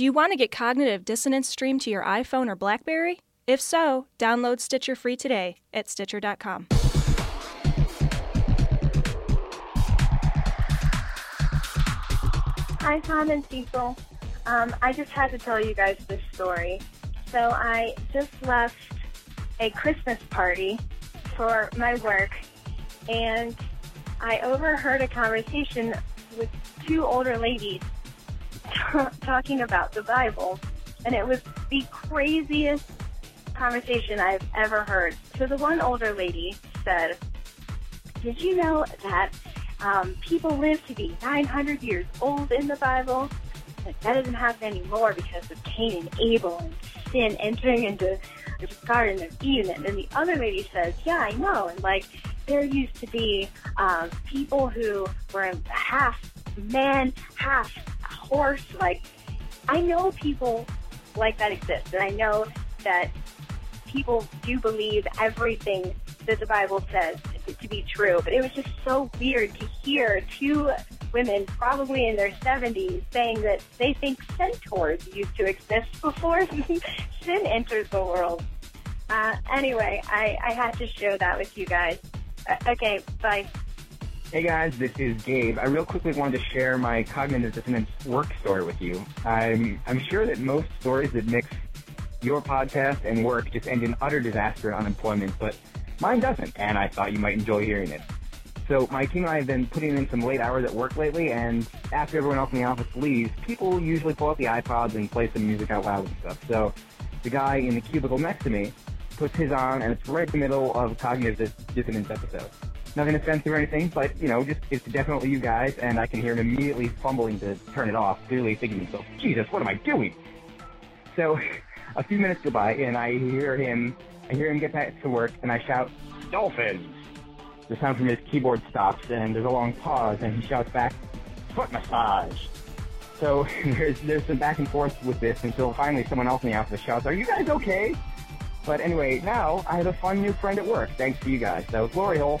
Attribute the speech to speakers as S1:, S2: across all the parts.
S1: Do you want to get cognitive dissonance streamed to your iPhone or Blackberry? If so, download Stitcher free today at Stitcher.com.
S2: Hi, Tom and Cecil. Um, I just had to tell you guys this story. So I just left a Christmas party for my work, and I overheard a conversation with two older ladies t- talking about the Bible, and it was the craziest conversation I've ever heard. So the one older lady said, "Did you know that um, people live to be 900 years old in the Bible?" Like, that doesn't happen anymore because of Cain and Abel and sin entering into the Garden of Eden. And then the other lady says, "Yeah, I know." And like, there used to be uh, people who were half man, half course, Like, I know people like that exist, and I know that people do believe everything that the Bible says to be true. But it was just so weird to hear two women, probably in their 70s, saying that they think centaurs used to exist before sin enters the world. Uh, anyway, I, I had to share that with you guys. Uh, okay, bye.
S3: Hey guys, this is Gabe. I real quickly wanted to share my cognitive dissonance work story with you. I'm, I'm sure that most stories that mix your podcast and work just end in utter disaster and unemployment, but mine doesn't, and I thought you might enjoy hearing it. So my team and I have been putting in some late hours at work lately, and after everyone else in the office leaves, people usually pull out the iPods and play some music out loud and stuff. So the guy in the cubicle next to me puts his on, and it's right in the middle of cognitive dissonance episode nothing offensive or anything, but you know, just it's definitely you guys, and I can hear him immediately fumbling to turn it off, clearly thinking to himself, Jesus, what am I doing? So a few minutes go by, and I hear him, I hear him get back to work, and I shout, Dolphins! The sound from his keyboard stops, and there's a long pause, and he shouts back, Foot massage! So there's there's some back and forth with this until finally someone else in the office shouts, Are you guys okay? But anyway, now I have a fun new friend at work, thanks to you guys. So glory hole.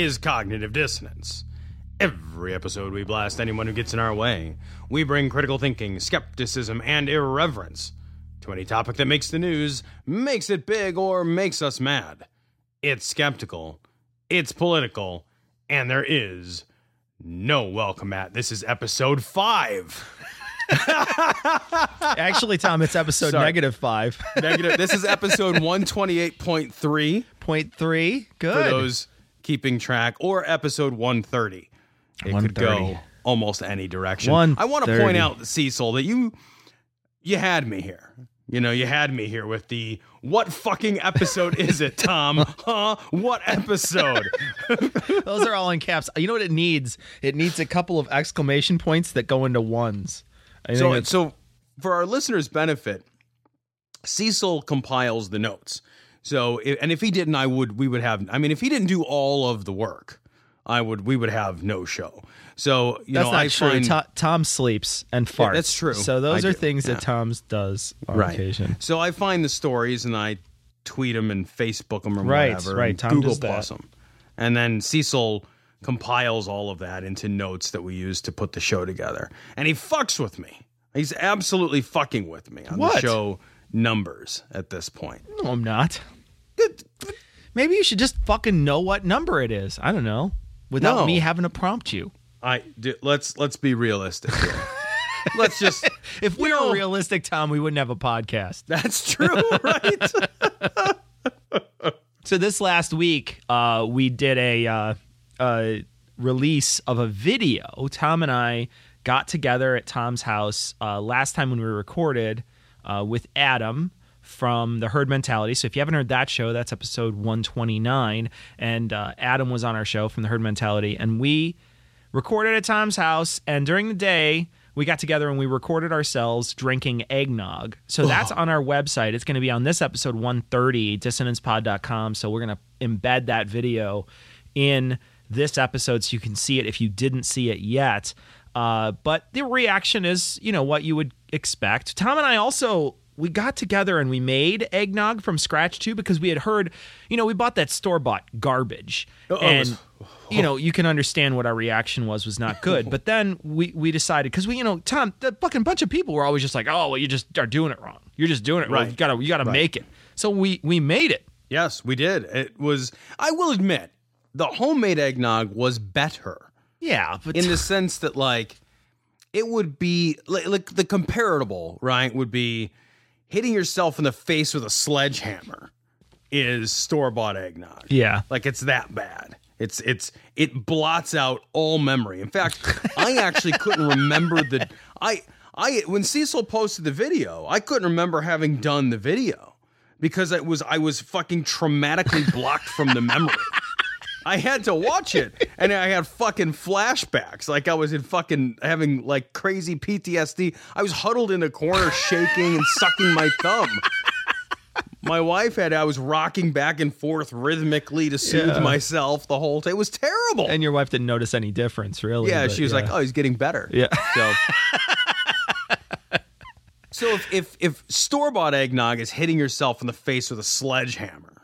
S4: is cognitive dissonance. Every episode, we blast anyone who gets in our way. We bring critical thinking, skepticism, and irreverence to any topic that makes the news, makes it big, or makes us mad. It's skeptical, it's political, and there is no welcome at. This is episode five.
S5: Actually, Tom, it's episode Sorry. negative five.
S4: negative. This is episode
S5: 128.3. Point three. Good.
S4: For those keeping track, or episode 130. It 130. could go almost any direction. I want to point out, Cecil, that you you had me here. You know, you had me here with the what fucking episode is it, Tom? huh? What episode?
S5: Those are all in caps. You know what it needs? It needs a couple of exclamation points that go into ones.
S4: I so, so for our listeners' benefit, Cecil compiles the notes. So, and if he didn't, I would, we would have, I mean, if he didn't do all of the work, I would, we would have no show.
S5: So, you that's know, not I true. Find, Tom, Tom sleeps and farts. Yeah, that's true. So, those I are do. things yeah. that Tom's does on right. occasion.
S4: So, I find the stories and I tweet them and Facebook them or right, whatever. Right, Right. Google Plus them. And then Cecil compiles all of that into notes that we use to put the show together. And he fucks with me. He's absolutely fucking with me on what? the show numbers at this point.
S5: No, I'm not. Maybe you should just fucking know what number it is. I don't know. Without no. me having to prompt you.
S4: I do, let's let's be realistic. let's just if
S5: we were realistic, Tom, we wouldn't have a podcast.
S4: That's true, right?
S5: so this last week, uh, we did a, uh, a release of a video. Tom and I got together at Tom's house uh, last time when we recorded uh, with Adam from the Herd Mentality. So if you haven't heard that show, that's episode 129. And uh, Adam was on our show from the Herd Mentality. And we recorded at Tom's house. And during the day, we got together and we recorded ourselves drinking eggnog. So that's on our website. It's going to be on this episode 130, dissonancepod.com. So we're going to embed that video in this episode so you can see it if you didn't see it yet. Uh, but the reaction is, you know, what you would expect. Tom and I also we got together and we made eggnog from scratch too because we had heard, you know, we bought that store bought garbage, oh, and oh. you know, you can understand what our reaction was was not good. but then we we decided because we, you know, Tom, the fucking bunch of people were always just like, oh, well, you just are doing it wrong. You're just doing it right. Wrong. You gotta you gotta right. make it. So we we made it.
S4: Yes, we did. It was. I will admit, the homemade eggnog was better.
S5: Yeah, but
S4: in the sense that like. It would be like, like the comparable, right? Would be hitting yourself in the face with a sledgehammer is store bought eggnog.
S5: Yeah.
S4: Like it's that bad. It's it's it blots out all memory. In fact, I actually couldn't remember the I I when Cecil posted the video, I couldn't remember having done the video because it was I was fucking traumatically blocked from the memory. I had to watch it, and I had fucking flashbacks. Like I was in fucking having like crazy PTSD. I was huddled in a corner, shaking and sucking my thumb. My wife had I was rocking back and forth rhythmically to soothe yeah. myself the whole time. It was terrible.
S5: And your wife didn't notice any difference, really.
S4: Yeah, she was yeah. like, "Oh, he's getting better." Yeah. So. so if if, if store bought eggnog is hitting yourself in the face with a sledgehammer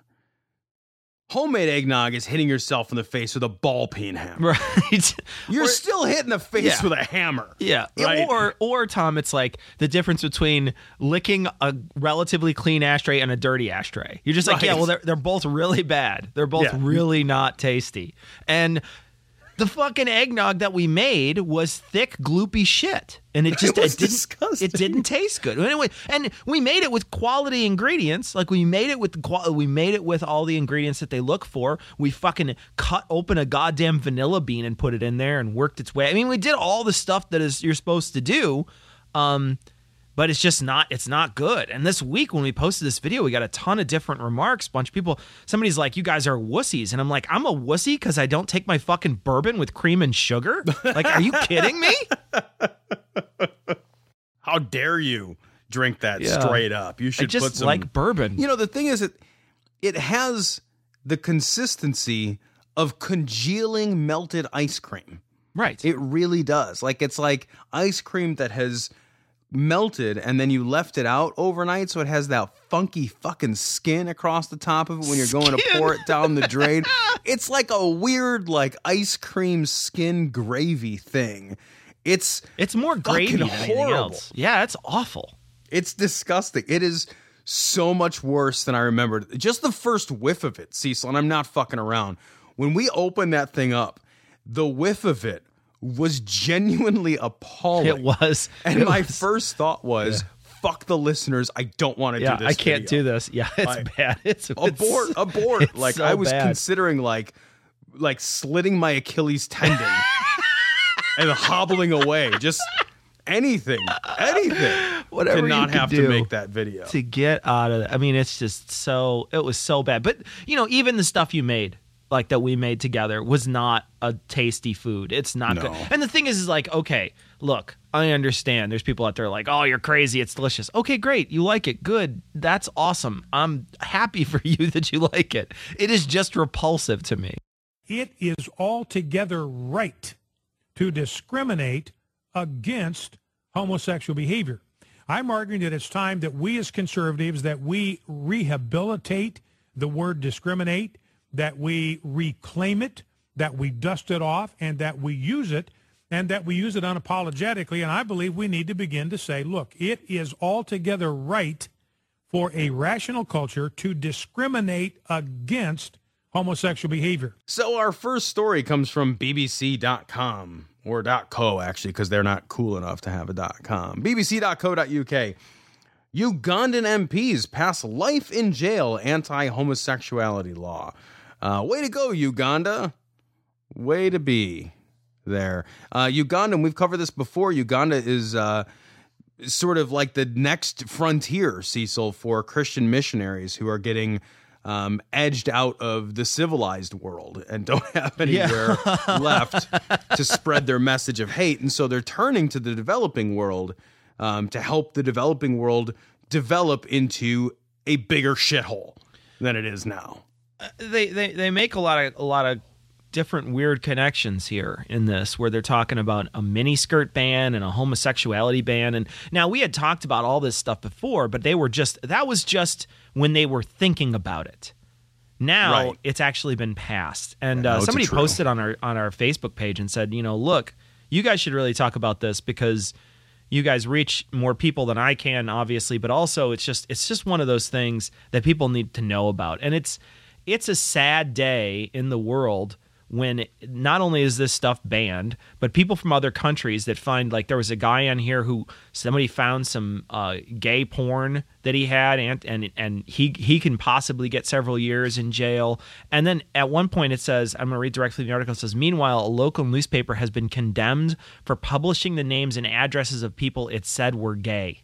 S4: homemade eggnog is hitting yourself in the face with a ball peen hammer. Right. You're or, still hitting the face yeah. with a hammer.
S5: Yeah. Right? Or or Tom, it's like the difference between licking a relatively clean ashtray and a dirty ashtray. You're just like, right. yeah, well they're, they're both really bad. They're both yeah. really not tasty. And the fucking eggnog that we made was thick, gloopy shit, and
S4: it just it,
S5: it didn't disgusting. it didn't taste good. Anyway, and we made it with quality ingredients. Like we made it with the qual- we made it with all the ingredients that they look for. We fucking cut open a goddamn vanilla bean and put it in there and worked its way. I mean, we did all the stuff that is you're supposed to do. Um, but it's just not it's not good. And this week when we posted this video, we got a ton of different remarks. Bunch of people, somebody's like, "You guys are wussies," and I'm like, "I'm a wussy because I don't take my fucking bourbon with cream and sugar." Like, are you kidding me?
S4: How dare you drink that yeah. straight up? You should I
S5: just
S4: some,
S5: like bourbon.
S4: You know the thing is it it has the consistency of congealing melted ice cream.
S5: Right.
S4: It really does. Like it's like ice cream that has melted and then you left it out overnight so it has that funky fucking skin across the top of it when you're skin. going to pour it down the drain. it's like a weird like ice cream skin gravy thing. It's it's more gravy than horrible. anything else.
S5: Yeah, it's awful.
S4: It's disgusting. It is so much worse than I remembered. Just the first whiff of it, Cecil, and I'm not fucking around. When we opened that thing up, the whiff of it was genuinely appalling.
S5: It was.
S4: And
S5: it
S4: my
S5: was.
S4: first thought was, yeah fuck the listeners. I don't want to
S5: yeah,
S4: do
S5: this. I can't
S4: video.
S5: do this. Yeah, it's bad. It's
S4: abort, it's, abort. It's like so I was bad. considering like like slitting my Achilles tendon and hobbling away. Just anything, anything. Whatever to not have to make that video
S5: to get out of that. I mean, it's just so it was so bad. But you know, even the stuff you made, like that we made together was not a tasty food. It's not no. good. And the thing is, is like, okay, look, I understand. There's people out there like, oh, you're crazy. It's delicious. Okay, great. You like it. Good. That's awesome. I'm happy for you that you like it. It is just repulsive to me.
S6: It is altogether right to discriminate against homosexual behavior. I'm arguing that it's time that we as conservatives that we rehabilitate the word discriminate that we reclaim it, that we dust it off, and that we use it, and that we use it unapologetically. And I believe we need to begin to say, look, it is altogether right for a rational culture to discriminate against homosexual behavior.
S4: So our first story comes from BBC.com or .co actually because they're not cool enough to have a .com. BBC.co.uk. Ugandan MPs pass life in jail anti-homosexuality law. Uh, way to go, Uganda. Way to be there. Uh, Uganda, we've covered this before, Uganda is uh, sort of like the next frontier, Cecil, for Christian missionaries who are getting. Um, edged out of the civilized world and don't have anywhere yeah. left to spread their message of hate. And so they're turning to the developing world um, to help the developing world develop into a bigger shithole than it is now
S5: they, they they make a lot of a lot of different weird connections here in this where they're talking about a mini skirt ban and a homosexuality ban and now we had talked about all this stuff before but they were just that was just when they were thinking about it now right. it's actually been passed and yeah, uh, somebody posted on our on our facebook page and said you know look you guys should really talk about this because you guys reach more people than i can obviously but also it's just it's just one of those things that people need to know about and it's it's a sad day in the world when not only is this stuff banned, but people from other countries that find like there was a guy on here who somebody found some uh, gay porn that he had, and and and he he can possibly get several years in jail. And then at one point it says, I'm going to read directly from the article. It says, meanwhile, a local newspaper has been condemned for publishing the names and addresses of people it said were gay.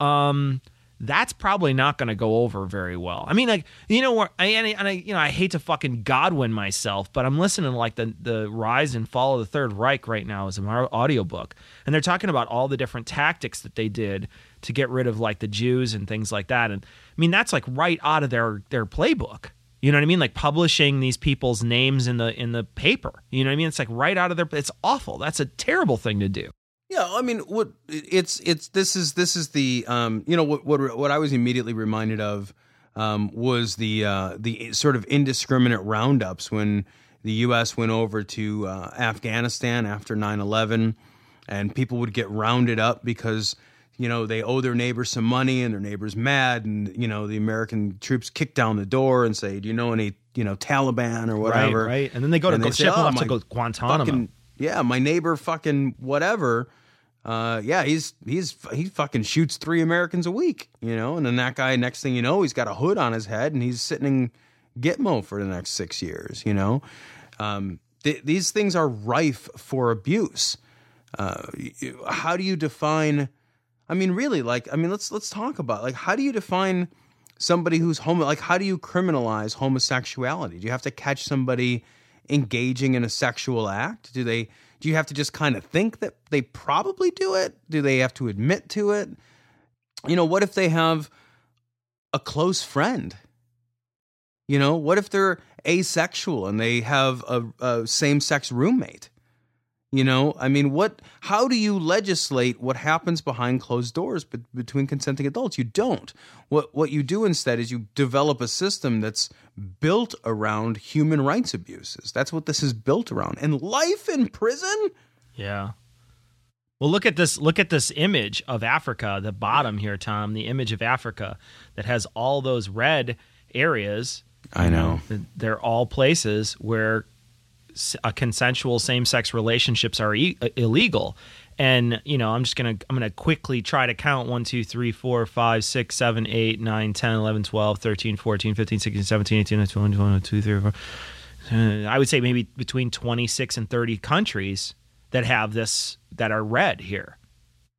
S5: Um that's probably not going to go over very well. I mean, like you know, where I, and I, you know, I hate to fucking Godwin myself, but I'm listening to like the the rise and fall of the Third Reich right now as an audiobook, and they're talking about all the different tactics that they did to get rid of like the Jews and things like that. And I mean, that's like right out of their their playbook. You know what I mean? Like publishing these people's names in the in the paper. You know what I mean? It's like right out of their. It's awful. That's a terrible thing to do.
S4: Yeah, I mean, what it's it's this is this is the um, you know what what what I was immediately reminded of um, was the uh, the sort of indiscriminate roundups when the U.S. went over to uh, Afghanistan after 9-11, and people would get rounded up because you know they owe their neighbor some money and their neighbor's mad, and you know the American troops kick down the door and say, "Do you know any you know Taliban or whatever?" Right, right. and then they
S5: go to the oh, go, say, oh, to Guantanamo.
S4: Fucking, yeah, my neighbor, fucking whatever uh, yeah, he's he's he fucking shoots three Americans a week, you know. And then that guy, next thing you know, he's got a hood on his head and he's sitting in Gitmo for the next six years, you know. Um, th- these things are rife for abuse. Uh, how do you define? I mean, really, like, I mean, let's let's talk about like how do you define somebody who's homo? Like, how do you criminalize homosexuality? Do you have to catch somebody engaging in a sexual act? Do they do you have to just kind of think that they probably do it? Do they have to admit to it? You know, what if they have a close friend? You know, what if they're asexual and they have a, a same sex roommate? You know, I mean, what? How do you legislate what happens behind closed doors be- between consenting adults? You don't. What What you do instead is you develop a system that's built around human rights abuses. That's what this is built around. And life in prison.
S5: Yeah. Well, look at this. Look at this image of Africa. The bottom here, Tom. The image of Africa that has all those red areas.
S4: I know. know
S5: they're all places where a consensual same-sex relationships are e- uh, illegal and you know i'm just gonna i'm gonna quickly try to count 1 2 3 4 5 6 7 8 9 10 11 12 13 14 15 16 17 18 19 20 21 22 23 24 i would say maybe between 26 and 30 countries that have this that are red here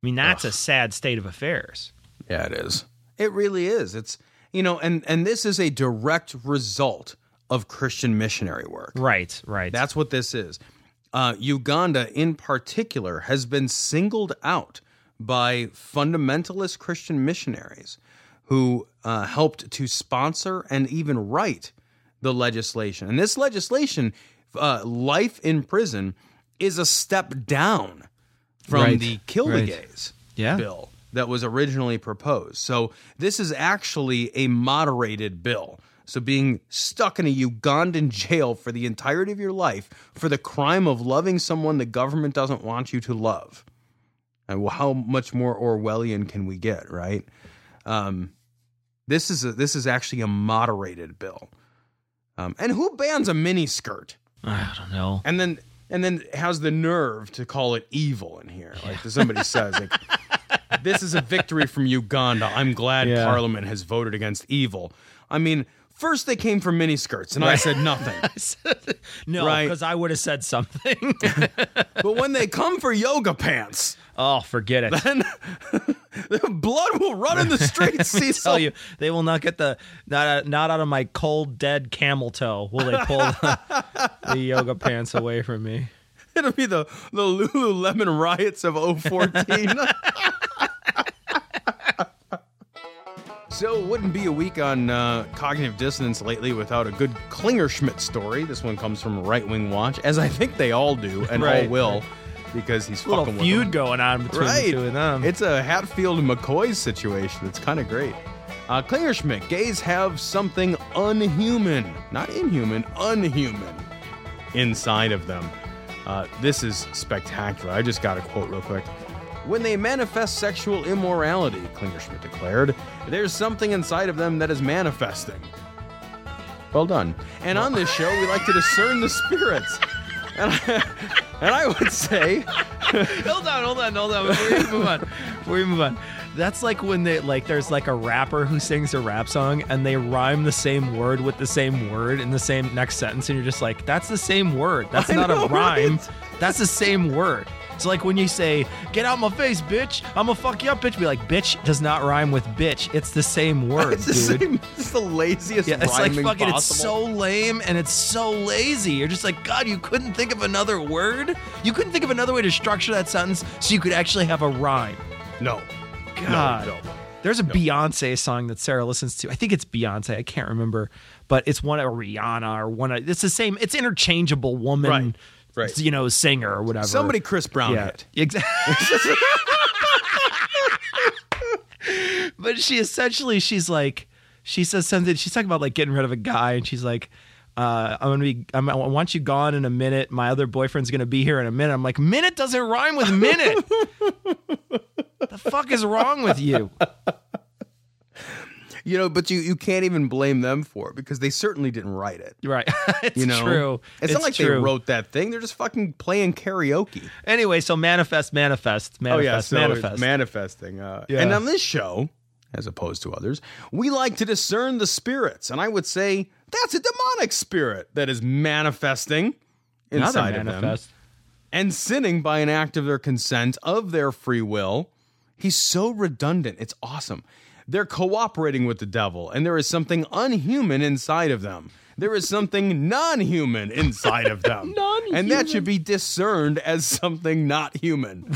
S5: i mean that's Ugh. a sad state of affairs
S4: yeah it is it really is it's you know and and this is a direct result of Christian missionary work.
S5: Right, right.
S4: That's what this is. Uh, Uganda, in particular, has been singled out by fundamentalist Christian missionaries who uh, helped to sponsor and even write the legislation. And this legislation, uh, life in prison, is a step down from right, the kill right. the gays yeah. bill that was originally proposed. So this is actually a moderated bill so being stuck in a Ugandan jail for the entirety of your life for the crime of loving someone the government doesn't want you to love. And well, how much more Orwellian can we get, right? Um, this is a, this is actually a moderated bill. Um, and who bans a miniskirt?
S5: I don't know.
S4: And then and then has the nerve to call it evil in here? Like somebody says, like, this is a victory from Uganda. I'm glad yeah. Parliament has voted against evil. I mean, First, they came for miniskirts, and right. I said nothing. I said,
S5: no, because right? I would have said something. but
S4: when they come for yoga pants,
S5: oh, forget it. Then
S4: blood will run in the streets. I tell you,
S5: they will not get the not out, uh, not out of my cold dead camel toe. Will they pull the, the yoga pants away from me?
S4: It'll be the the Lululemon riots of 014. So, it wouldn't be a week on uh, cognitive dissonance lately without a good Klingenschmitt story. This one comes from Right Wing Watch, as I think they all do and right, all will. Because he's
S5: fucking feud going on between
S4: right. the
S5: two of them.
S4: It's a Hatfield and McCoy situation. It's kind of great. Uh, Klingenschmitt, gays have something unhuman, not inhuman, unhuman inside of them. Uh, this is spectacular. I just got a quote real quick when they manifest sexual immorality, Klingenschmitt declared. There's something inside of them that is manifesting. Well done. And on this show, we like to discern the spirits. And I, and I would say.
S5: hold on, hold on, hold on. Before we move on, before we move on. That's like when they like there's like a rapper who sings a rap song and they rhyme the same word with the same word in the same next sentence and you're just like that's the same word. That's I not know, a rhyme. Right? That's the same word. It's like when you say, "Get out my face, bitch! I'm gonna fuck you up, bitch." Be like, "Bitch" does not rhyme with "bitch." It's the same word, it's the dude. Same,
S4: it's the laziest. Yeah,
S5: it's
S4: like fucking.
S5: Possible. It's so lame and it's so lazy. You're just like, God, you couldn't think of another word. You couldn't think of another way to structure that sentence so you could actually have a rhyme.
S4: No, God. No, no.
S5: There's a Beyonce song that Sarah listens to. I think it's Beyonce. I can't remember, but it's one of Rihanna or one of. It's the same. It's interchangeable woman. Right right. you know, singer or whatever.
S4: Somebody Chris Brown yeah. Exactly.
S5: but she essentially she's like she says something she's talking about like getting rid of a guy and she's like uh, I'm gonna be. I'm, i want you gone in a minute. My other boyfriend's gonna be here in a minute. I'm like, minute doesn't rhyme with minute. the fuck is wrong with you?
S4: you know, but you you can't even blame them for it because they certainly didn't write it.
S5: Right. it's you know? true.
S4: It's, it's not like
S5: true.
S4: they wrote that thing. They're just fucking playing karaoke.
S5: Anyway, so manifest, manifest, manifest, oh, yeah, so manifest.
S4: Manifesting. Uh, yeah. And on this show, as opposed to others, we like to discern the spirits. And I would say that's a demonic spirit that is manifesting inside manifest. of them and sinning by an act of their consent, of their free will. He's so redundant. It's awesome. They're cooperating with the devil, and there is something unhuman inside of them. There is something non human inside of them. and that should be discerned as something not human.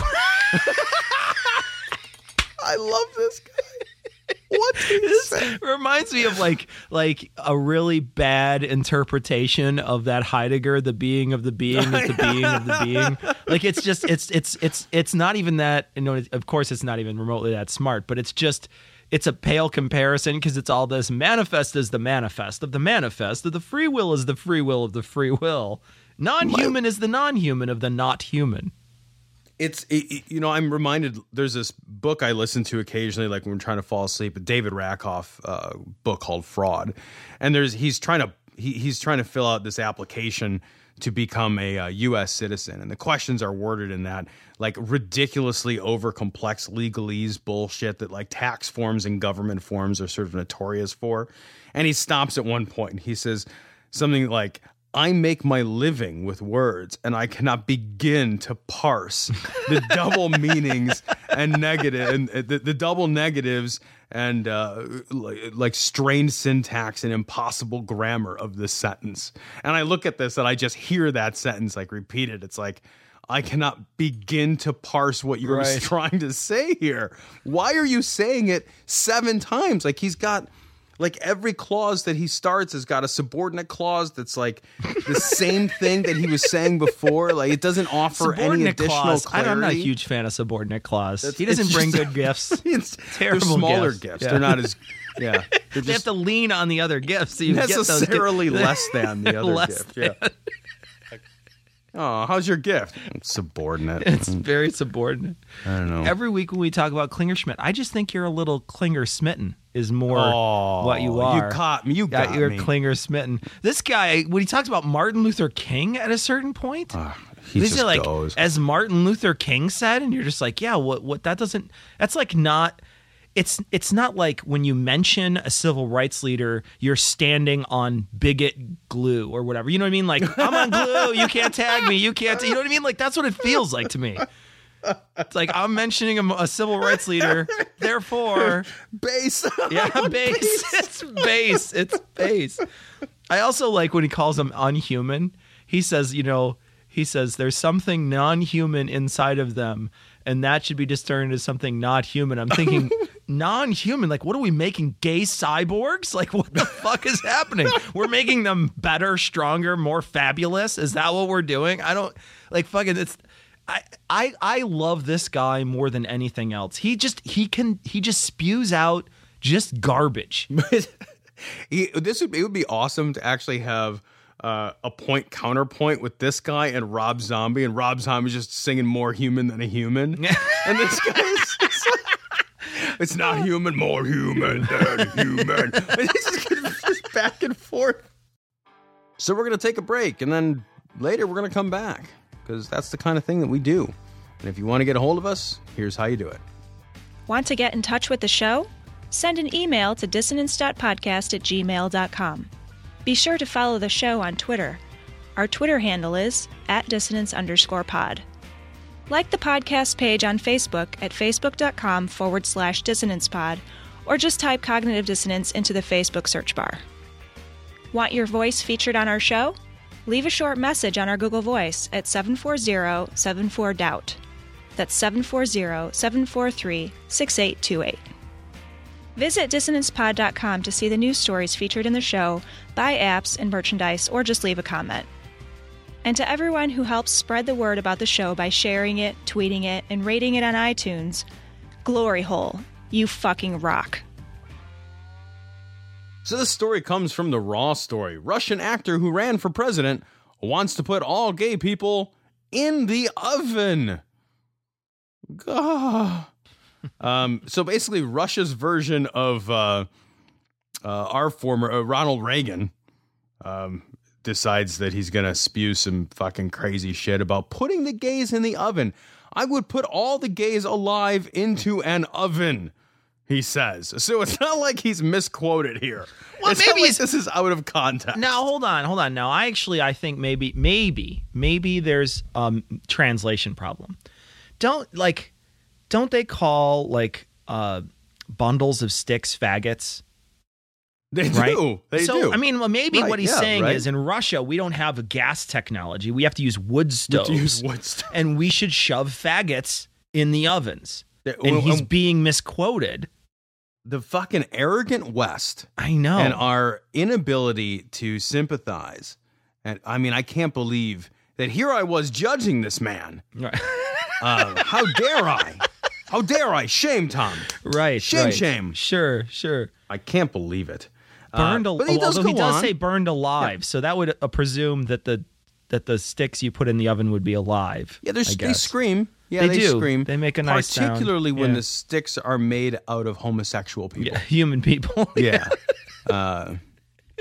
S4: I love this guy. What this
S5: reminds me of like like a really bad interpretation of that Heidegger, the being of the being is the being of the being. Like it's just it's it's it's it's not even that. You know, of course, it's not even remotely that smart, but it's just it's a pale comparison because it's all this manifest is the manifest of the manifest of the free will is the free will of the free will. Non-human My- is the non-human of the not human
S4: it's it, you know I'm reminded there's this book I listen to occasionally like when I'm trying to fall asleep a David Rakoff uh, book called Fraud and there's he's trying to he, he's trying to fill out this application to become a, a uh, U.S. citizen. And the questions are worded in that like ridiculously over complex legalese bullshit that like tax forms and government forms are sort of notorious for. And he stops at one point and he says something like, I make my living with words and I cannot begin to parse the double meanings and negative and uh, the, the double negatives and uh, like, like strained syntax and impossible grammar of this sentence. And I look at this and I just hear that sentence like repeated. It's like, I cannot begin to parse what you're right. trying to say here. Why are you saying it seven times? Like he's got like every clause that he starts has got a subordinate clause that's like the same thing that he was saying before. Like it doesn't offer
S5: any
S4: additional clause.
S5: clarity. I'm not a huge fan of subordinate clause. That's, he doesn't bring just, good gifts. It's
S4: terrible. They're smaller gifts. gifts. Yeah. They're not as yeah.
S5: Just, they have to lean on the other gifts. So you
S4: necessarily get those less than the other gift. Yeah. Oh, how's your gift?
S5: It's subordinate. It's very subordinate. I don't know. Every week when we talk about Klingenschmitt, I just think you're a little Klinger smitten is more oh, what you are.
S4: You caught me. You
S5: yeah,
S4: got
S5: you're me. Klinger smitten. This guy, when he talks about Martin Luther King at a certain point, uh, he just like goes. as Martin Luther King said, and you're just like, yeah, what? What? That doesn't. That's like not it's it's not like when you mention a civil rights leader, you're standing on bigot glue or whatever. You know what I mean? Like I'm on glue. You can't tag me. You can't. T-. you know what I mean? Like that's what it feels like to me. It's like I'm mentioning a, a civil rights leader, therefore
S4: base.
S5: Yeah, base. It's base. It's base. I also like when he calls them unhuman. He says, you know, he says there's something non-human inside of them and that should be discerned as something not human. I'm thinking non-human. Like, what are we making? Gay cyborgs? Like, what the fuck is happening? We're making them better, stronger, more fabulous. Is that what we're doing? I don't like fucking. It's I I I love this guy more than anything else. He just he can he just spews out just garbage.
S4: he, this would it would be awesome to actually have. Uh, a point counterpoint with this guy and Rob Zombie, and Rob Zombie just singing more human than a human, and this guy is it's not human, more human than human. It's just, back and forth. So we're going to take a break, and then later we're going to come back because that's the kind of thing that we do. And if you want to get a hold of us, here's how you do it.
S1: Want to get in touch with the show? Send an email to dissonance.podcast at gmail.com. Be sure to follow the show on Twitter. Our Twitter handle is at dissonance underscore pod. Like the podcast page on Facebook at facebook.com forward slash dissonancepod, or just type cognitive dissonance into the Facebook search bar. Want your voice featured on our show? Leave a short message on our Google Voice at 740 74 Doubt. That's 740 743 6828. Visit dissonancepod.com to see the news stories featured in the show, buy apps and merchandise, or just leave a comment and to everyone who helps spread the word about the show by sharing it, tweeting it, and rating it on iTunes. Glory hole, you fucking rock.
S4: So, this story comes from the Raw story. Russian actor who ran for president wants to put all gay people in the oven. Gah. um, so, basically, Russia's version of uh, uh, our former uh, Ronald Reagan. Um, decides that he's going to spew some fucking crazy shit about putting the gays in the oven. I would put all the gays alive into an oven, he says. So it's not like he's misquoted here. Well, it's maybe like this is out of context.
S5: Now, hold on, hold on. Now, I actually, I think maybe, maybe, maybe there's a um, translation problem. Don't like, don't they call like uh, bundles of sticks faggots?
S4: They right? do. They so,
S5: do. I mean, well, maybe right, what he's yeah, saying right? is in Russia, we don't have a gas technology. We have to use wood stoves. We use wood stoves. And we should shove faggots in the ovens. The, and well, he's um, being misquoted.
S4: The fucking arrogant West.
S5: I know.
S4: And our inability to sympathize. And I mean, I can't believe that here I was judging this man. Right. Uh, how dare I? How dare I? Shame, Tom. Right. Shame, shame.
S5: Sure, sure.
S4: I can't believe it. Burned alive. Uh, he
S5: does, he does say burned alive, yeah. so that would uh, presume that the that the sticks you put in the oven would be alive.
S4: Yeah, they scream. Yeah, they,
S5: they, do.
S4: scream.
S5: They make a nice
S4: particularly sound. when yeah. the sticks are made out of homosexual people. Yeah,
S5: human people.
S4: yeah. Uh,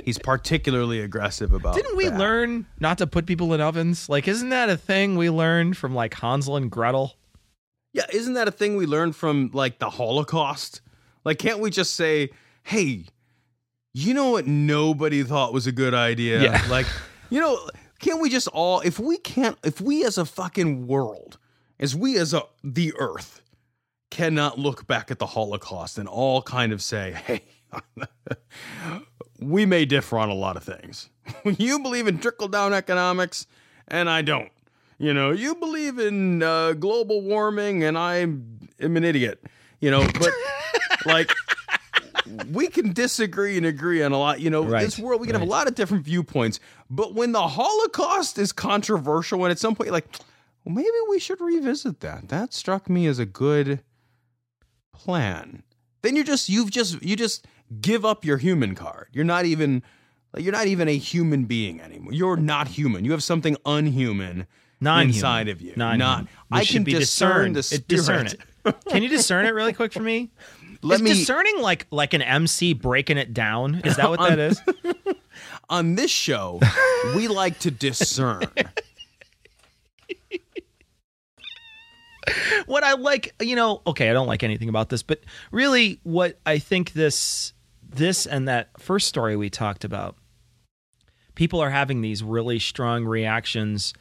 S4: he's particularly aggressive about. Didn't
S5: we
S4: that.
S5: learn not to put people in ovens? Like, isn't that a thing we learned from like Hansel and Gretel?
S4: Yeah, isn't that a thing we learned from like the Holocaust? Like, can't we just say, "Hey, you know what nobody thought was a good idea? Yeah. Like, you know, can't we just all, if we can't, if we as a fucking world, as we as a, the earth, cannot look back at the Holocaust and all kind of say, hey, we may differ on a lot of things. you believe in trickle down economics, and I don't. You know, you believe in uh, global warming, and I am an idiot. You know, but like we can disagree and agree on a lot. You know, right, this world, we can right. have a lot of different viewpoints. But when the Holocaust is controversial, and at some point, like, well, maybe we should revisit that. That struck me as a good plan. Then you're just, you've just, you just give up your human card. You're not even, you're not even a human being anymore. You're not human. You have something unhuman non inside of you.
S5: Non-human. Not. I can discern discern it. Can you discern it really quick for me? let is me discerning like like an MC breaking it down. Is that what on, that is?
S4: on this show, we like to discern.
S5: what I like, you know, okay, I don't like anything about this, but really what I think this this and that first story we talked about people are having these really strong reactions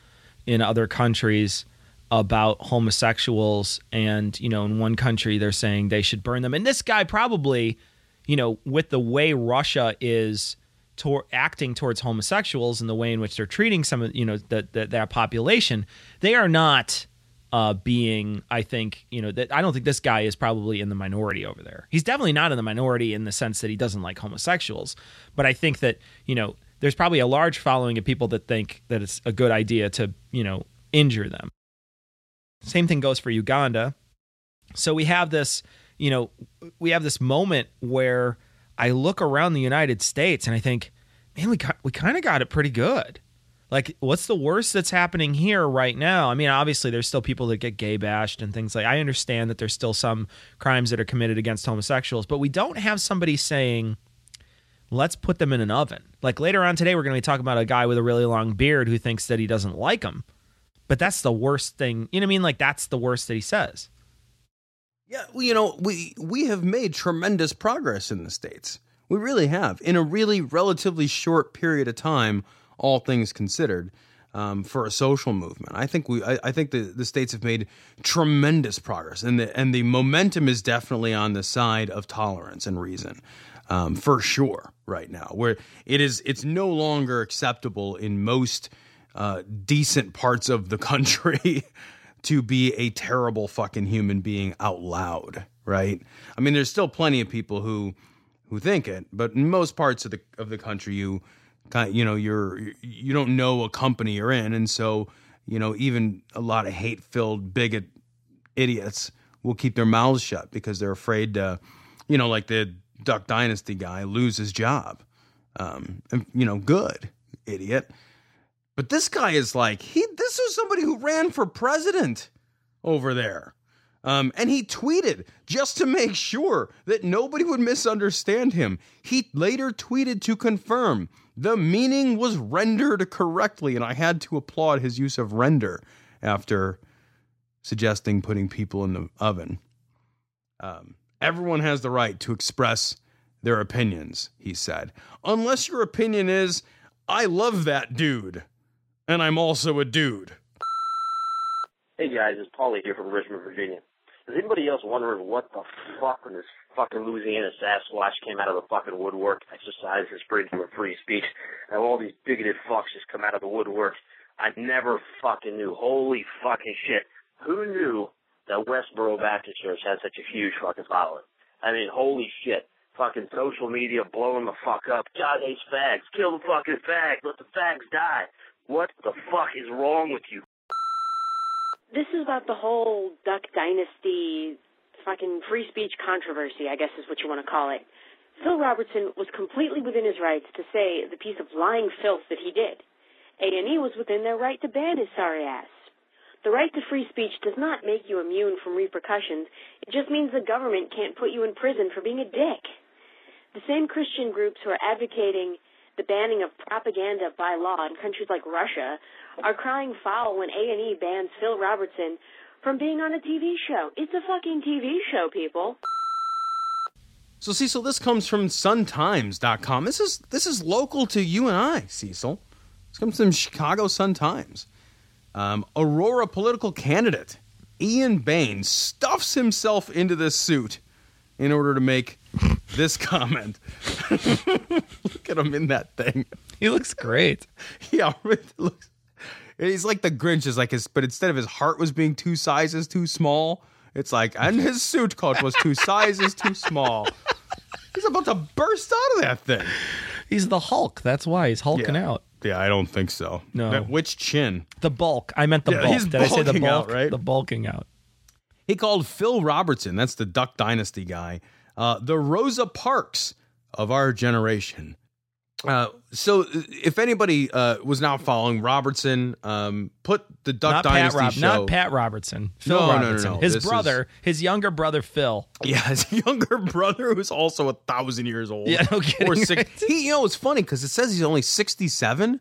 S5: in other countries about homosexuals and you know in one country they're saying they should burn them and this guy probably you know with the way Russia is to- acting towards homosexuals and the way in which they're treating some of you know that that population they are not uh, being I think you know that I don't think this guy is probably in the minority over there he's definitely not in the minority in the sense that he doesn't like homosexuals but I think that you know there's probably a large following of people that think that it's a good idea to you know injure them same thing goes for Uganda. So we have this, you know, we have this moment where I look around the United States and I think, man, we got, we kind of got it pretty good. Like, what's the worst that's happening here right now? I mean, obviously, there's still people that get gay bashed and things like. I understand that there's still some crimes that are committed against homosexuals, but we don't have somebody saying, "Let's put them in an oven." Like later on today, we're going to be talking about a guy with a really long beard who thinks that he doesn't like them. But that's the worst thing. You know what I mean? Like that's the worst that he says.
S4: Yeah, well, you know, we we have made tremendous progress in the states. We really have in a really relatively short period of time, all things considered, um, for a social movement. I think we, I, I, think the, the states have made tremendous progress, and the and the momentum is definitely on the side of tolerance and reason, um, for sure. Right now, where it is, it's no longer acceptable in most uh, decent parts of the country to be a terrible fucking human being out loud, right? I mean, there's still plenty of people who who think it, but in most parts of the of the country, you kind you know you're you don't know a company you're in, and so you know even a lot of hate filled bigot idiots will keep their mouths shut because they're afraid to, you know, like the Duck Dynasty guy lose his job. Um, and, you know, good idiot. But this guy is like he. This was somebody who ran for president over there. Um, and he tweeted just to make sure that nobody would misunderstand him. He later tweeted to confirm the meaning was rendered correctly, and I had to applaud his use of render after suggesting putting people in the oven. Um, everyone has the right to express their opinions, he said, unless your opinion is, I love that dude and I'm also a dude.
S7: Hey guys, it's Paulie here from Richmond, Virginia. Does anybody else wondering what the fuck when this fucking Louisiana Sasquatch came out of the fucking woodwork, exercised his freedom of free speech, and all these bigoted fucks just come out of the woodwork? I never fucking knew. Holy fucking shit. Who knew that Westboro Baptist Church had such a huge fucking following? I mean, holy shit. Fucking social media blowing the fuck up. God hates fags. Kill the fucking fags. Let the fags die. What the fuck is wrong with you?
S8: This is about the whole Duck Dynasty fucking free speech controversy, I guess is what you want to call it. Phil Robertson was completely within his rights to say the piece of lying filth that he did. A&E was within their right to ban his sorry ass. The right to free speech does not make you immune from repercussions. It just means the government can't put you in prison for being a dick. The same Christian groups who are advocating the banning of propaganda by law in countries like Russia are crying foul when A&E bans Phil Robertson from being on a TV show. It's a fucking TV show, people.
S4: So Cecil, this comes from suntimes.com. This is this is local to you and I, Cecil. This comes from Chicago Sun Times. Um, Aurora political candidate Ian Bayne stuffs himself into this suit in order to make this comment. at him in that thing.
S5: He looks great.
S4: yeah, looks. He's like the Grinch is like his, but instead of his heart was being two sizes too small, it's like and his suit coat was two sizes too small. He's about to burst out of that thing.
S5: He's the Hulk. That's why he's hulking
S4: yeah.
S5: out.
S4: Yeah, I don't think so. No. which chin?
S5: The bulk. I meant the yeah, bulk. He's Did I say the bulk? Out, right? The bulking out.
S4: He called Phil Robertson, that's the Duck Dynasty guy, uh, the Rosa Parks of our generation. Uh, so uh, if anybody uh, was not following Robertson, um, put the Duck not Dynasty Pat Rob- show.
S5: Not Pat Robertson. Phil no, Robertson. No, no, no. His this brother, is... his younger brother Phil.
S4: Yeah, his younger brother who's also a thousand years old. Yeah, no kidding. Or six. Right? He, you know, it's funny because it says he's only sixty-seven.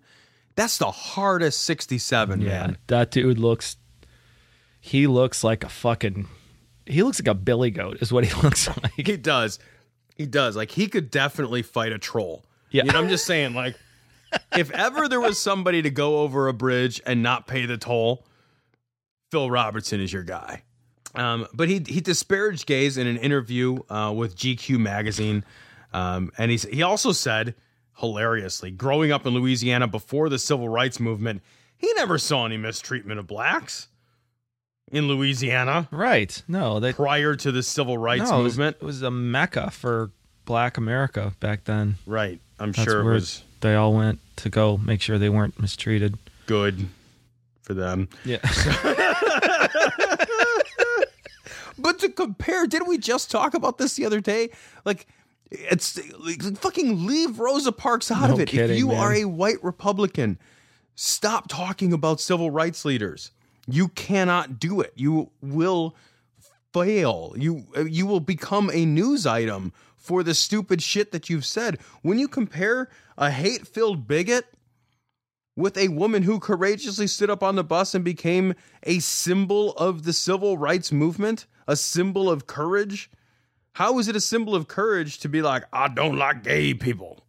S4: That's the hardest sixty-seven. Yeah, man. that
S5: dude looks. He looks like a fucking. He looks like a billy goat. Is what he looks like. he
S4: does. He does. Like he could definitely fight a troll. Yeah. You know, I'm just saying, like, if ever there was somebody to go over a bridge and not pay the toll, Phil Robertson is your guy. Um, but he he disparaged gays in an interview uh, with GQ magazine, um, and he he also said hilariously, growing up in Louisiana before the civil rights movement, he never saw any mistreatment of blacks in Louisiana.
S5: Right? No, they,
S4: prior to the civil rights no, movement,
S5: it was, it was a mecca for Black America back then.
S4: Right. I'm That's sure it was.
S5: They all went to go make sure they weren't mistreated.
S4: Good for them. Yeah. but to compare, didn't we just talk about this the other day? Like, it's like, fucking leave Rosa Parks out no of it. Kidding, if you man. are a white Republican, stop talking about civil rights leaders. You cannot do it. You will fail. You you will become a news item for the stupid shit that you've said. When you compare a hate filled bigot with a woman who courageously stood up on the bus and became a symbol of the civil rights movement, a symbol of courage, how is it a symbol of courage to be like, I don't like gay people?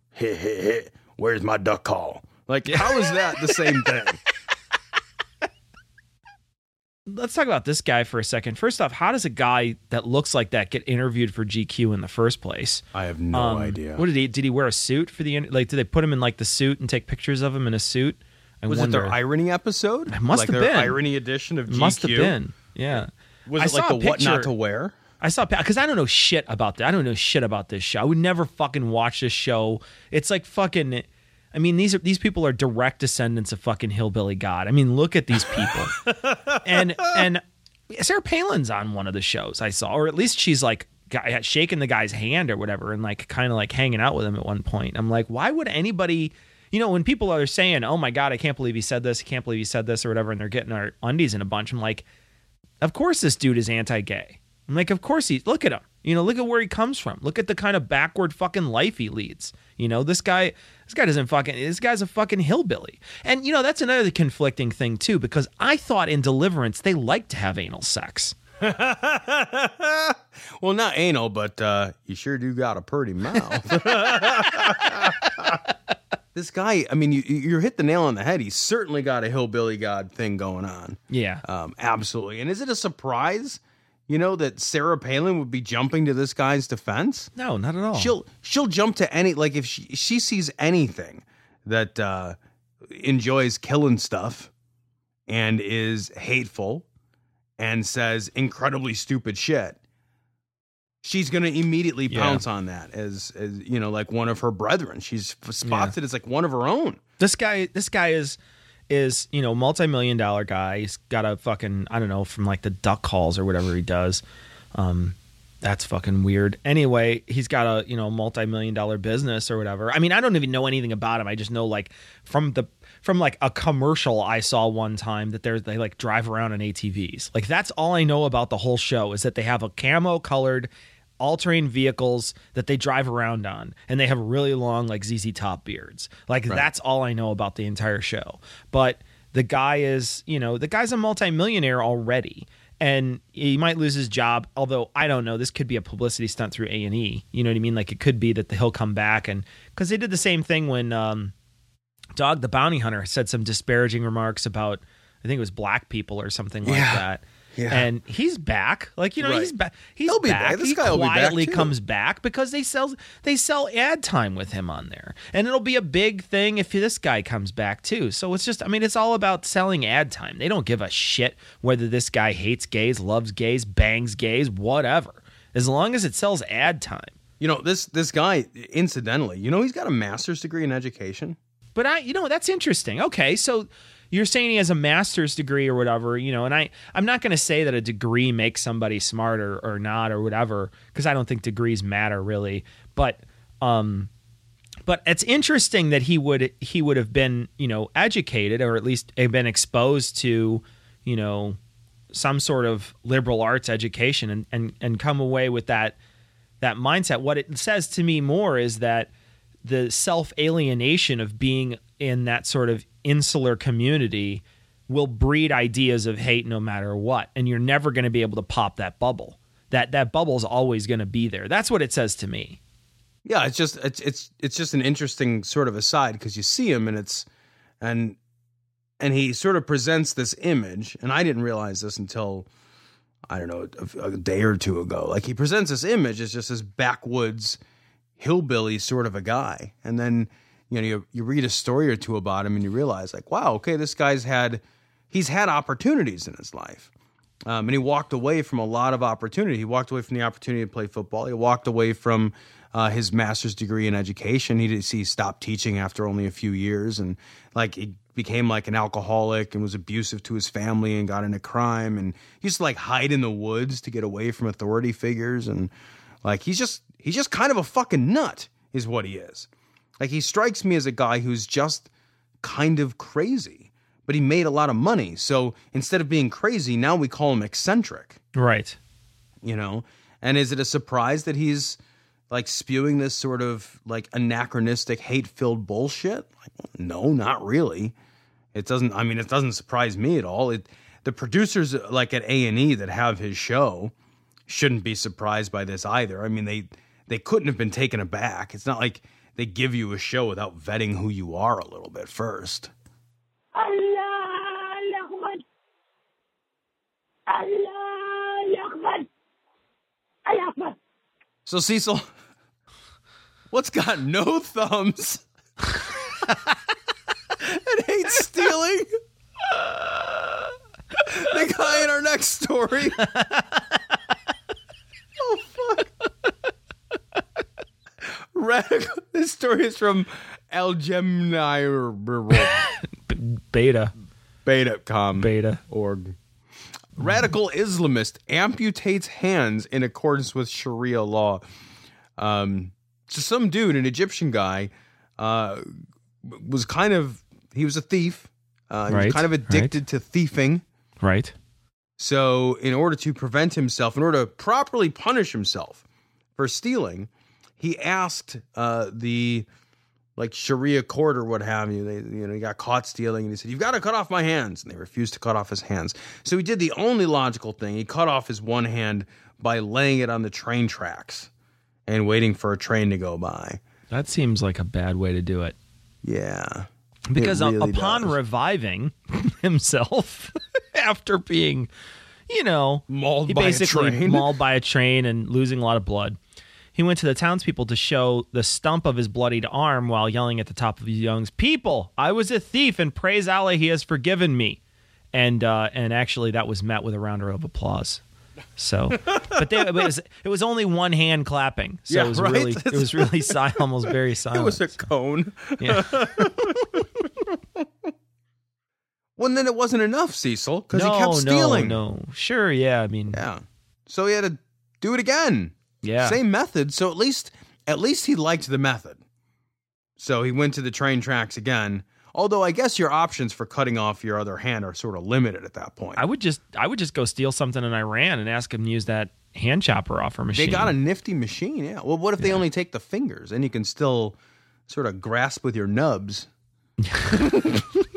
S4: Where's my duck call? Like, how is that the same thing?
S5: let's talk about this guy for a second. First off, how does a guy that looks like that get interviewed for GQ in the first place?
S4: I have no um, idea.
S5: What did he? Did he wear a suit for the like? Did they put him in like the suit and take pictures of him in a suit?
S4: I was wonder. it their irony episode?
S5: It must
S4: like
S5: have been irony
S4: edition of GQ. Must have been.
S5: Yeah.
S4: Was it I like the what not to wear?
S5: I saw because I don't know shit about that. I don't know shit about this show. I would never fucking watch this show. It's like fucking I mean, these are these people are direct descendants of fucking hillbilly god. I mean, look at these people. and and Sarah Palin's on one of the shows I saw, or at least she's like shaking the guy's hand or whatever, and like kind of like hanging out with him at one point. I'm like, why would anybody? You know, when people are saying, "Oh my god, I can't believe he said this," "I can't believe he said this," or whatever, and they're getting our undies in a bunch, I'm like, of course this dude is anti-gay. I'm like, of course he. Look at him. You know, look at where he comes from. Look at the kind of backward fucking life he leads. You know, this guy, this guy doesn't fucking. This guy's a fucking hillbilly. And you know, that's another conflicting thing too, because I thought in Deliverance they like to have anal sex. well,
S4: not anal, but uh, you sure do got a pretty mouth. this guy, I mean, you, you're hit the nail on the head. He's certainly got a hillbilly god thing going on.
S5: Yeah,
S4: um, absolutely. And is it a surprise? you know that Sarah Palin would be jumping to this guy's defense?
S5: No, not at all.
S4: She'll she'll jump to any like if she she sees anything that uh, enjoys killing stuff and is hateful and says incredibly stupid shit. She's going to immediately pounce yeah. on that as, as you know like one of her brethren. She's spots yeah. it as like one of her own.
S5: This guy this guy is is, you know, multi-million dollar guy. He's got a fucking, I don't know, from like the duck calls or whatever he does. Um, that's fucking weird. Anyway, he's got a, you know, multi-million dollar business or whatever. I mean, I don't even know anything about him. I just know like from the from like a commercial I saw one time that they're they like drive around in ATVs. Like that's all I know about the whole show is that they have a camo colored all-terrain vehicles that they drive around on and they have really long like ZZ Top beards. Like right. that's all I know about the entire show. But the guy is, you know, the guy's a multimillionaire already and he might lose his job although i don't know this could be a publicity stunt through a&e you know what i mean like it could be that he'll come back and because they did the same thing when um, dog the bounty hunter said some disparaging remarks about i think it was black people or something yeah. like that yeah. And he's back. Like, you know, right. he's back.
S4: He's He'll back.
S5: back.
S4: This he guy quietly back
S5: comes back because they sell they sell ad time with him on there. And it'll be a big thing if this guy comes back too. So it's just I mean, it's all about selling ad time. They don't give a shit whether this guy hates gays, loves gays, bangs gays, whatever. As long as it sells ad time.
S4: You know, this this guy incidentally, you know he's got a master's degree in education.
S5: But I you know, that's interesting. Okay, so you're saying he has a master's degree or whatever, you know, and I I'm not going to say that a degree makes somebody smarter or not or whatever because I don't think degrees matter really, but um but it's interesting that he would he would have been, you know, educated or at least been exposed to, you know, some sort of liberal arts education and and and come away with that that mindset. What it says to me more is that the self alienation of being in that sort of insular community will breed ideas of hate no matter what and you're never going to be able to pop that bubble that that bubble's always going to be there that's what it says to me
S4: yeah it's just it's it's it's just an interesting sort of aside because you see him and it's and and he sort of presents this image and i didn't realize this until i don't know a, a day or two ago like he presents this image as just this backwoods hillbilly sort of a guy and then you know you, you read a story or two about him and you realize like wow okay this guy's had he's had opportunities in his life um, and he walked away from a lot of opportunity he walked away from the opportunity to play football he walked away from uh, his master's degree in education he, he stopped teaching after only a few years and like he became like an alcoholic and was abusive to his family and got into crime and he used to like hide in the woods to get away from authority figures and like he's just he's just kind of a fucking nut is what he is like he strikes me as a guy who's just kind of crazy, but he made a lot of money. So instead of being crazy, now we call him eccentric.
S5: Right.
S4: You know? And is it a surprise that he's like spewing this sort of like anachronistic, hate filled bullshit? Like, no, not really. It doesn't I mean it doesn't surprise me at all. It the producers like at A&E that have his show shouldn't be surprised by this either. I mean they they couldn't have been taken aback. It's not like they give you a show without vetting who you are a little bit first. So Cecil, what's got no thumbs and hates stealing? the guy in our next story. oh fuck! Radical this story is from Algemni Beta. com.
S5: Beta.
S4: Org. Radical Islamist amputates hands in accordance with Sharia law. Um, so some dude, an Egyptian guy, uh, was kind of he was a thief. Uh, he right, was kind of addicted right. to thieving.
S5: Right.
S4: So, in order to prevent himself, in order to properly punish himself for stealing, he asked uh, the like Sharia court or what have you. They, you know, he got caught stealing, and he said, "You've got to cut off my hands," and they refused to cut off his hands. So he did the only logical thing: he cut off his one hand by laying it on the train tracks and waiting for a train to go by.
S5: That seems like a bad way to do it.
S4: Yeah,
S5: because really upon does. reviving himself after being, you know,
S4: mauled he
S5: by basically mauled by a train and losing a lot of blood. He went to the townspeople to show the stump of his bloodied arm while yelling at the top of his lungs, People, I was a thief, and praise Allah, he has forgiven me. And, uh, and actually, that was met with a rounder of applause. So, but they, it, was, it was only one hand clapping. So yeah, it was right? really it was really si- almost very silent.
S4: It was a koan. yeah. well, then it wasn't enough, Cecil, because
S5: no,
S4: he kept stealing.
S5: No, no, sure, yeah. I mean,
S4: yeah. So he had to do it again.
S5: Yeah.
S4: Same method. So at least at least he liked the method. So he went to the train tracks again. Although I guess your options for cutting off your other hand are sort of limited at that point.
S5: I would just I would just go steal something in Iran and ask him to use that hand chopper off her machine.
S4: They got a nifty machine, yeah. Well, what if they yeah. only take the fingers and you can still sort of grasp with your nubs?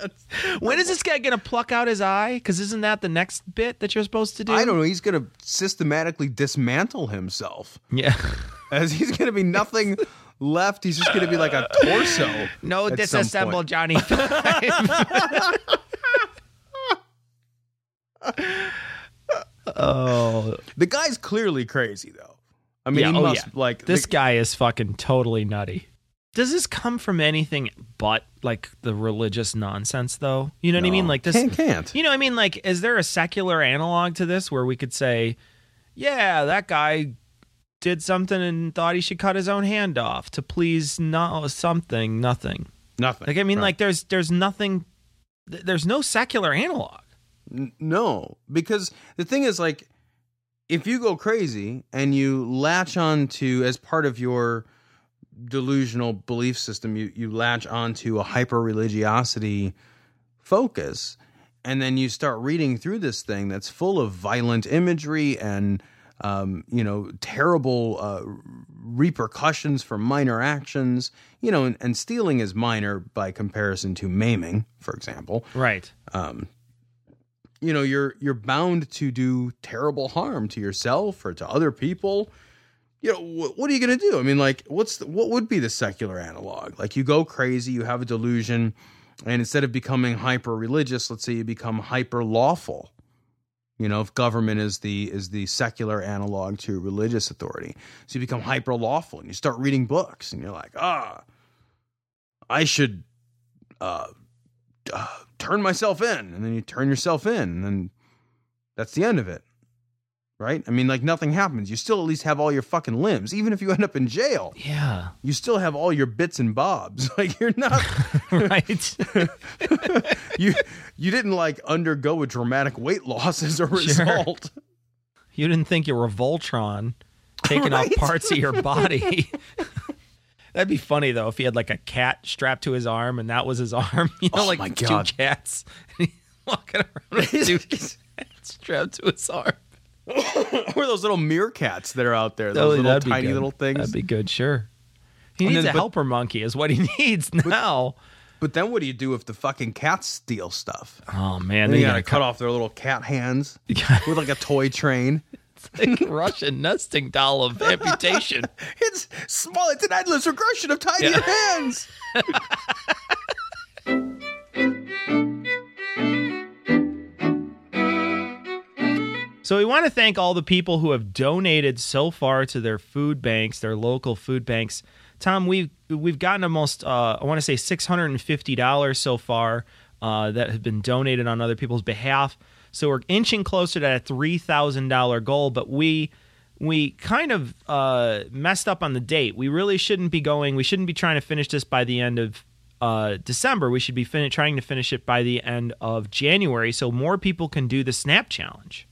S5: When is this guy going to pluck out his eye? Because isn't that the next bit that you're supposed to do?
S4: I don't know. He's going to systematically dismantle himself.
S5: Yeah.
S4: As he's going to be nothing left. He's just going to be like a torso.
S5: No disassemble, Johnny.
S4: oh. The guy's clearly crazy, though. I mean, yeah, he oh, must yeah. like.
S5: This the, guy is fucking totally nutty does this come from anything but like the religious nonsense though you know no, what i mean like this
S4: can't, can't
S5: you know i mean like is there a secular analog to this where we could say yeah that guy did something and thought he should cut his own hand off to please no something nothing
S4: nothing
S5: like i mean right. like there's there's nothing there's no secular analog
S4: no because the thing is like if you go crazy and you latch on to as part of your delusional belief system you you latch onto a hyper religiosity focus and then you start reading through this thing that's full of violent imagery and um, you know terrible uh, repercussions for minor actions you know and, and, stealing is minor by comparison to maiming for example
S5: right um,
S4: you know you're you're bound to do terrible harm to yourself or to other people you know, wh- what are you going to do? I mean, like, what's the, what would be the secular analog? Like, you go crazy, you have a delusion, and instead of becoming hyper religious, let's say you become hyper lawful. You know, if government is the is the secular analog to religious authority, so you become hyper lawful and you start reading books, and you're like, ah, I should uh, uh, turn myself in, and then you turn yourself in, and then that's the end of it right? I mean, like nothing happens. You still at least have all your fucking limbs, even if you end up in jail.
S5: Yeah,
S4: you still have all your bits and bobs. Like you're not
S5: right.
S4: you you didn't like undergo a dramatic weight loss as a result. Sure.
S5: You didn't think you were Voltron taking right? off parts of your body. That'd be funny though if he had like a cat strapped to his arm and that was his arm. You know,
S4: oh, like
S5: two cats walking around with two cats strapped to his arm
S4: or those little meerkats that are out there. Those oh, little tiny good. little things.
S5: That'd be good, sure. He needs then, a but, helper monkey, is what he needs now.
S4: But, but, then what do you do if the fucking cats steal stuff?
S5: Oh man,
S4: they gotta, gotta cut, cut off their little cat hands with like a toy train.
S5: like Russian nesting doll of amputation.
S4: it's small. It's an endless regression of tiny yeah. hands.
S5: So we want to thank all the people who have donated so far to their food banks, their local food banks. Tom, we've we've gotten almost uh, I want to say six hundred and fifty dollars so far uh, that have been donated on other people's behalf. So we're inching closer to that three thousand dollar goal, but we we kind of uh, messed up on the date. We really shouldn't be going. We shouldn't be trying to finish this by the end of uh, December. We should be fin- trying to finish it by the end of January, so more people can do the snap challenge.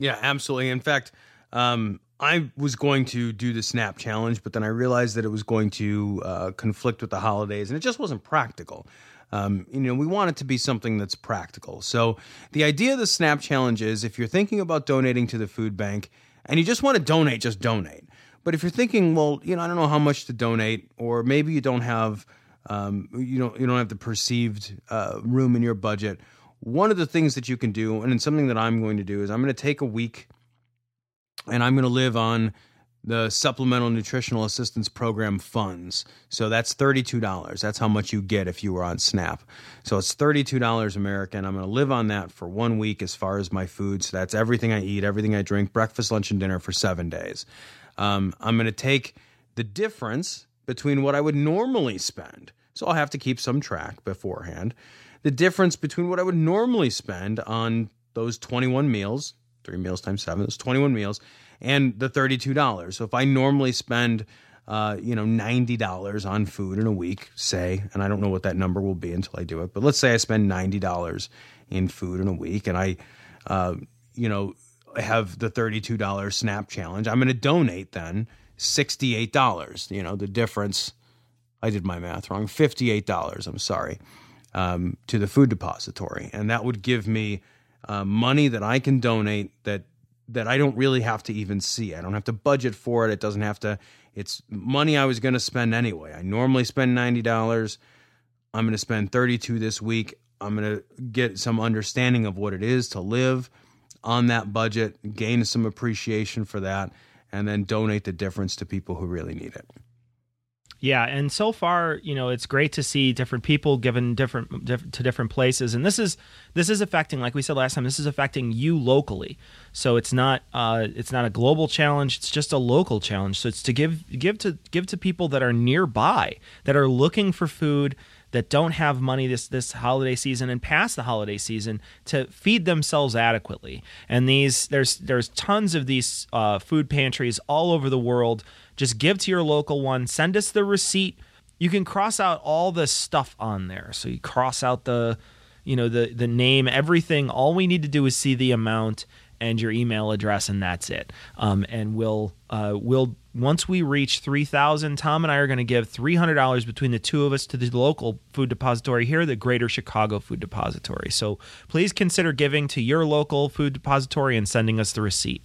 S4: Yeah, absolutely. In fact, um, I was going to do the snap challenge, but then I realized that it was going to uh, conflict with the holidays, and it just wasn't practical. Um, you know, we want it to be something that's practical. So the idea of the snap challenge is if you're thinking about donating to the food bank and you just want to donate, just donate. But if you're thinking, well, you know, I don't know how much to donate, or maybe you don't have, um, you don't you don't have the perceived uh, room in your budget one of the things that you can do, and it's something that I'm going to do, is I'm going to take a week and I'm going to live on the Supplemental Nutritional Assistance Program funds. So that's $32. That's how much you get if you were on SNAP. So it's $32 American. I'm going to live on that for one week as far as my food. So that's everything I eat, everything I drink, breakfast, lunch, and dinner for seven days. Um, I'm going to take the difference between what I would normally spend. So I'll have to keep some track beforehand the difference between what I would normally spend on those 21 meals, three meals times seven, those 21 meals, and the $32. So if I normally spend, uh, you know, $90 on food in a week, say, and I don't know what that number will be until I do it, but let's say I spend $90 in food in a week and I, uh, you know, have the $32 snap challenge, I'm going to donate then $68. You know, the difference. I did my math wrong. $58. I'm sorry um, to the food depository, and that would give me uh, money that I can donate that that I don't really have to even see. I don't have to budget for it. It doesn't have to. It's money I was going to spend anyway. I normally spend ninety dollars. I'm going to spend thirty two this week. I'm going to get some understanding of what it is to live on that budget, gain some appreciation for that, and then donate the difference to people who really need it.
S5: Yeah, and so far, you know, it's great to see different people given different diff- to different places, and this is this is affecting, like we said last time, this is affecting you locally. So it's not uh, it's not a global challenge; it's just a local challenge. So it's to give give to give to people that are nearby, that are looking for food, that don't have money this this holiday season and past the holiday season to feed themselves adequately. And these there's there's tons of these uh, food pantries all over the world just give to your local one, send us the receipt. You can cross out all the stuff on there. So you cross out the you know the the name, everything. All we need to do is see the amount and your email address, and that's it. Um, and we'll uh, we'll once we reach three thousand, Tom and I are going to give three hundred dollars between the two of us to the local food depository here, the Greater Chicago Food Depository. So please consider giving to your local food depository and sending us the receipt.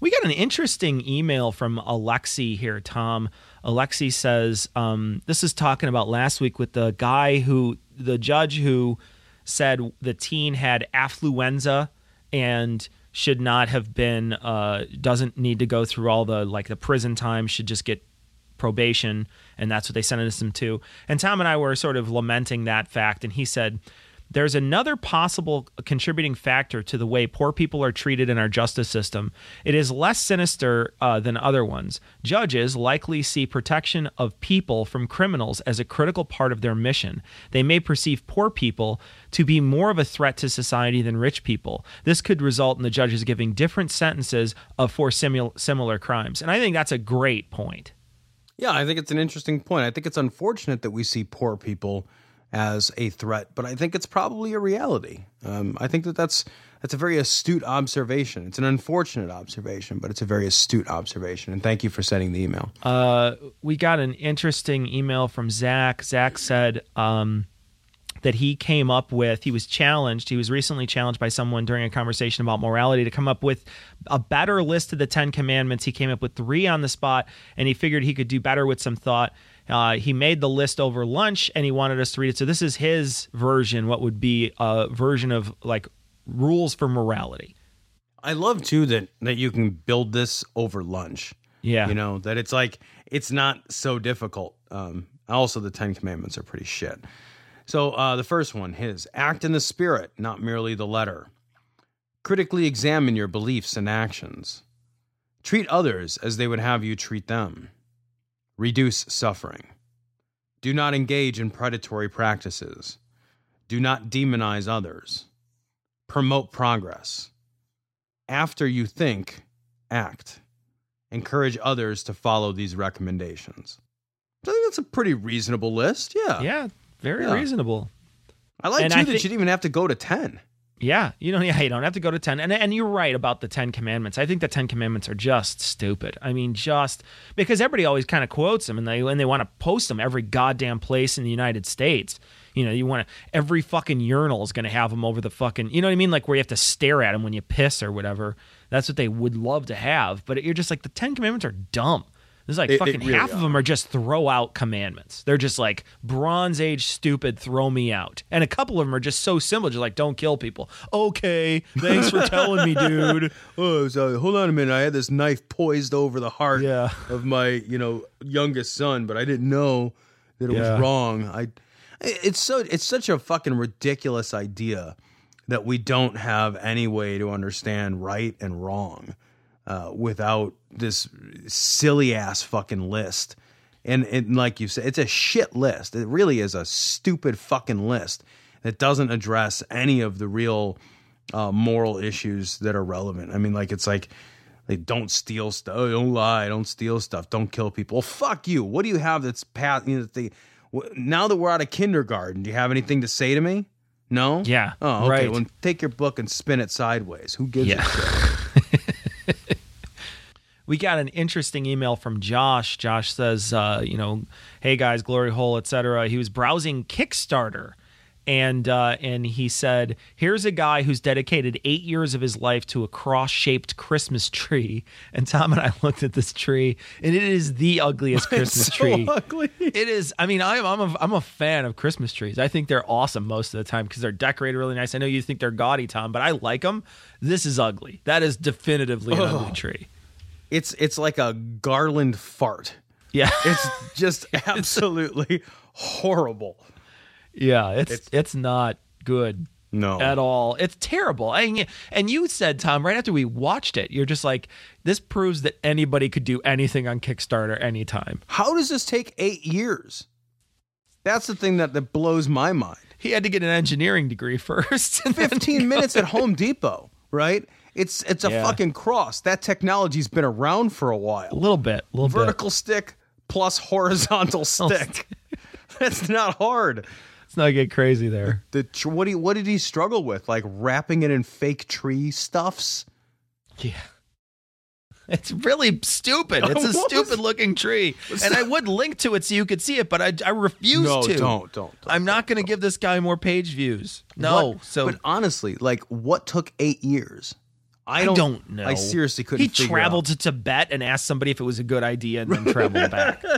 S5: We got an interesting email from Alexi here, Tom. Alexi says, um, This is talking about last week with the guy who, the judge who said the teen had affluenza and should not have been, uh, doesn't need to go through all the, like, the prison time, should just get probation. And that's what they sentenced him to. And Tom and I were sort of lamenting that fact. And he said, there's another possible contributing factor to the way poor people are treated in our justice system. It is less sinister uh, than other ones. Judges likely see protection of people from criminals as a critical part of their mission. They may perceive poor people to be more of a threat to society than rich people. This could result in the judges giving different sentences of for simul- similar crimes. And I think that's a great point.
S4: Yeah, I think it's an interesting point. I think it's unfortunate that we see poor people as a threat, but I think it's probably a reality. Um, I think that that's that's a very astute observation. It's an unfortunate observation, but it's a very astute observation. And thank you for sending the email.
S5: Uh, we got an interesting email from Zach. Zach said. Um, that he came up with. He was challenged. He was recently challenged by someone during a conversation about morality to come up with a better list of the Ten Commandments. He came up with three on the spot, and he figured he could do better with some thought. Uh, he made the list over lunch and he wanted us to read it. So this is his version, what would be a version of like rules for morality.
S4: I love too that that you can build this over lunch.
S5: Yeah,
S4: you know that it's like it's not so difficult. Um, also, the Ten Commandments are pretty shit. So uh, the first one, his act in the spirit, not merely the letter. Critically examine your beliefs and actions. Treat others as they would have you treat them. Reduce suffering. Do not engage in predatory practices. Do not demonize others. Promote progress. After you think, act. Encourage others to follow these recommendations. I think that's a pretty reasonable list. Yeah.
S5: Yeah. Very yeah. reasonable.
S4: I like and too I that think, you'd even have to go to 10.
S5: Yeah, you don't. Yeah, you don't have to go to ten. And and you're right about the Ten Commandments. I think the Ten Commandments are just stupid. I mean, just because everybody always kind of quotes them, and they and they want to post them every goddamn place in the United States. You know, you want to every fucking urinal is going to have them over the fucking. You know what I mean? Like where you have to stare at them when you piss or whatever. That's what they would love to have. But you're just like the Ten Commandments are dumb. There's like fucking really half of them are. just throw out commandments. They're just like Bronze Age stupid, throw me out. And a couple of them are just so simple, just like don't kill people. Okay, thanks for telling me, dude.
S4: oh, so, hold on a minute. I had this knife poised over the heart
S5: yeah.
S4: of my you know youngest son, but I didn't know that it yeah. was wrong. I it's so it's such a fucking ridiculous idea that we don't have any way to understand right and wrong uh, without this silly ass fucking list. And, and like you said, it's a shit list. It really is a stupid fucking list that doesn't address any of the real uh, moral issues that are relevant. I mean, like it's like they don't steal stuff, oh, don't lie, don't steal stuff, don't kill people. Well, fuck you. What do you have that's past? You know, the, now that we're out of kindergarten, do you have anything to say to me? No.
S5: Yeah.
S4: Oh, okay. Right. Well, take your book and spin it sideways. Who gives yeah. a shit?
S5: we got an interesting email from Josh. Josh says, uh, you know, hey guys, glory hole, etc. He was browsing Kickstarter. And uh, and he said, "Here's a guy who's dedicated eight years of his life to a cross-shaped Christmas tree." And Tom and I looked at this tree, and it is the ugliest Christmas so tree. Ugly. It is. I mean, I'm I'm a, I'm a fan of Christmas trees. I think they're awesome most of the time because they're decorated really nice. I know you think they're gaudy, Tom, but I like them. This is ugly. That is definitively an oh. ugly tree
S4: it's it's like a garland fart.
S5: Yeah,
S4: it's just absolutely horrible.
S5: Yeah, it's, it's it's, not good.
S4: No.
S5: At all. It's terrible. And, and you said, Tom, right after we watched it, you're just like, this proves that anybody could do anything on Kickstarter anytime.
S4: How does this take eight years? That's the thing that, that blows my mind.
S5: He had to get an engineering degree first.
S4: 15 minutes at Home Depot, right? It's it's a yeah. fucking cross. That technology's been around for a
S5: while. A little
S4: bit,
S5: little
S4: vertical bit. stick plus horizontal oh, stick. That's not hard.
S5: Let's not get crazy there. The,
S4: the, what, what did he struggle with? Like wrapping it in fake tree stuffs.
S5: Yeah. It's really stupid. It's a stupid looking tree. And I would link to it so you could see it, but I, I refuse
S4: no,
S5: to.
S4: Don't, don't, don't
S5: I'm not going to give this guy more page views. No. What, so,
S4: but honestly, like what took eight years?
S5: I don't, I don't know. I
S4: seriously couldn't. He
S5: traveled
S4: to
S5: Tibet and asked somebody if it was a good idea, and then traveled back.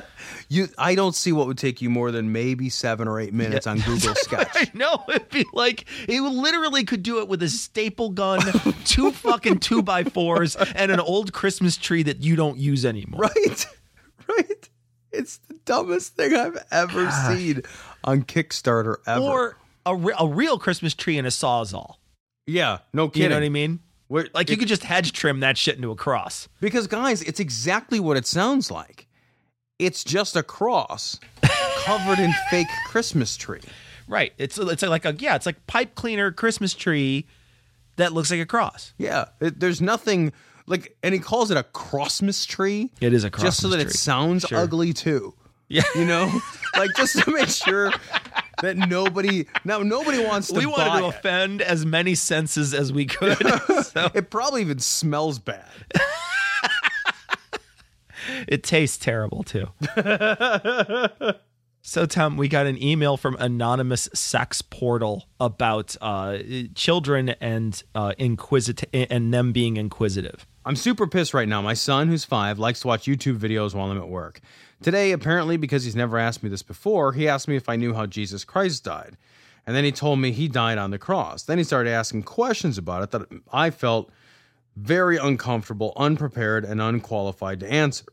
S4: You, I don't see what would take you more than maybe seven or eight minutes yeah. on Google Sketch.
S5: I know it'd be like he literally could do it with a staple gun, two fucking two by fours, and an old Christmas tree that you don't use anymore.
S4: Right, right. It's the dumbest thing I've ever God. seen on Kickstarter ever.
S5: Or a, re- a real Christmas tree and a sawzall.
S4: Yeah, no kidding.
S5: You know what I mean? Where, like it, you could just hedge trim that shit into a cross.
S4: Because guys, it's exactly what it sounds like. It's just a cross covered in fake Christmas tree.
S5: Right. It's it's like a yeah. It's like pipe cleaner Christmas tree that looks like a cross.
S4: Yeah. It, there's nothing like, and he calls it a Christmas tree.
S5: It is a Christmas
S4: just
S5: so
S4: that tree. it sounds sure. ugly too. Yeah. You know, like just to make sure that nobody now nobody wants to. We
S5: wanted to it. offend as many senses as we could. so.
S4: It probably even smells bad.
S5: it tastes terrible too. So, Tom, we got an email from Anonymous Sex Portal about uh, children and uh, inquisitive and them being inquisitive.
S4: I'm super pissed right now. My son, who's five, likes to watch YouTube videos while I'm at work. Today, apparently, because he's never asked me this before, he asked me if I knew how Jesus Christ died. And then he told me he died on the cross. Then he started asking questions about it that I felt very uncomfortable, unprepared, and unqualified to answer.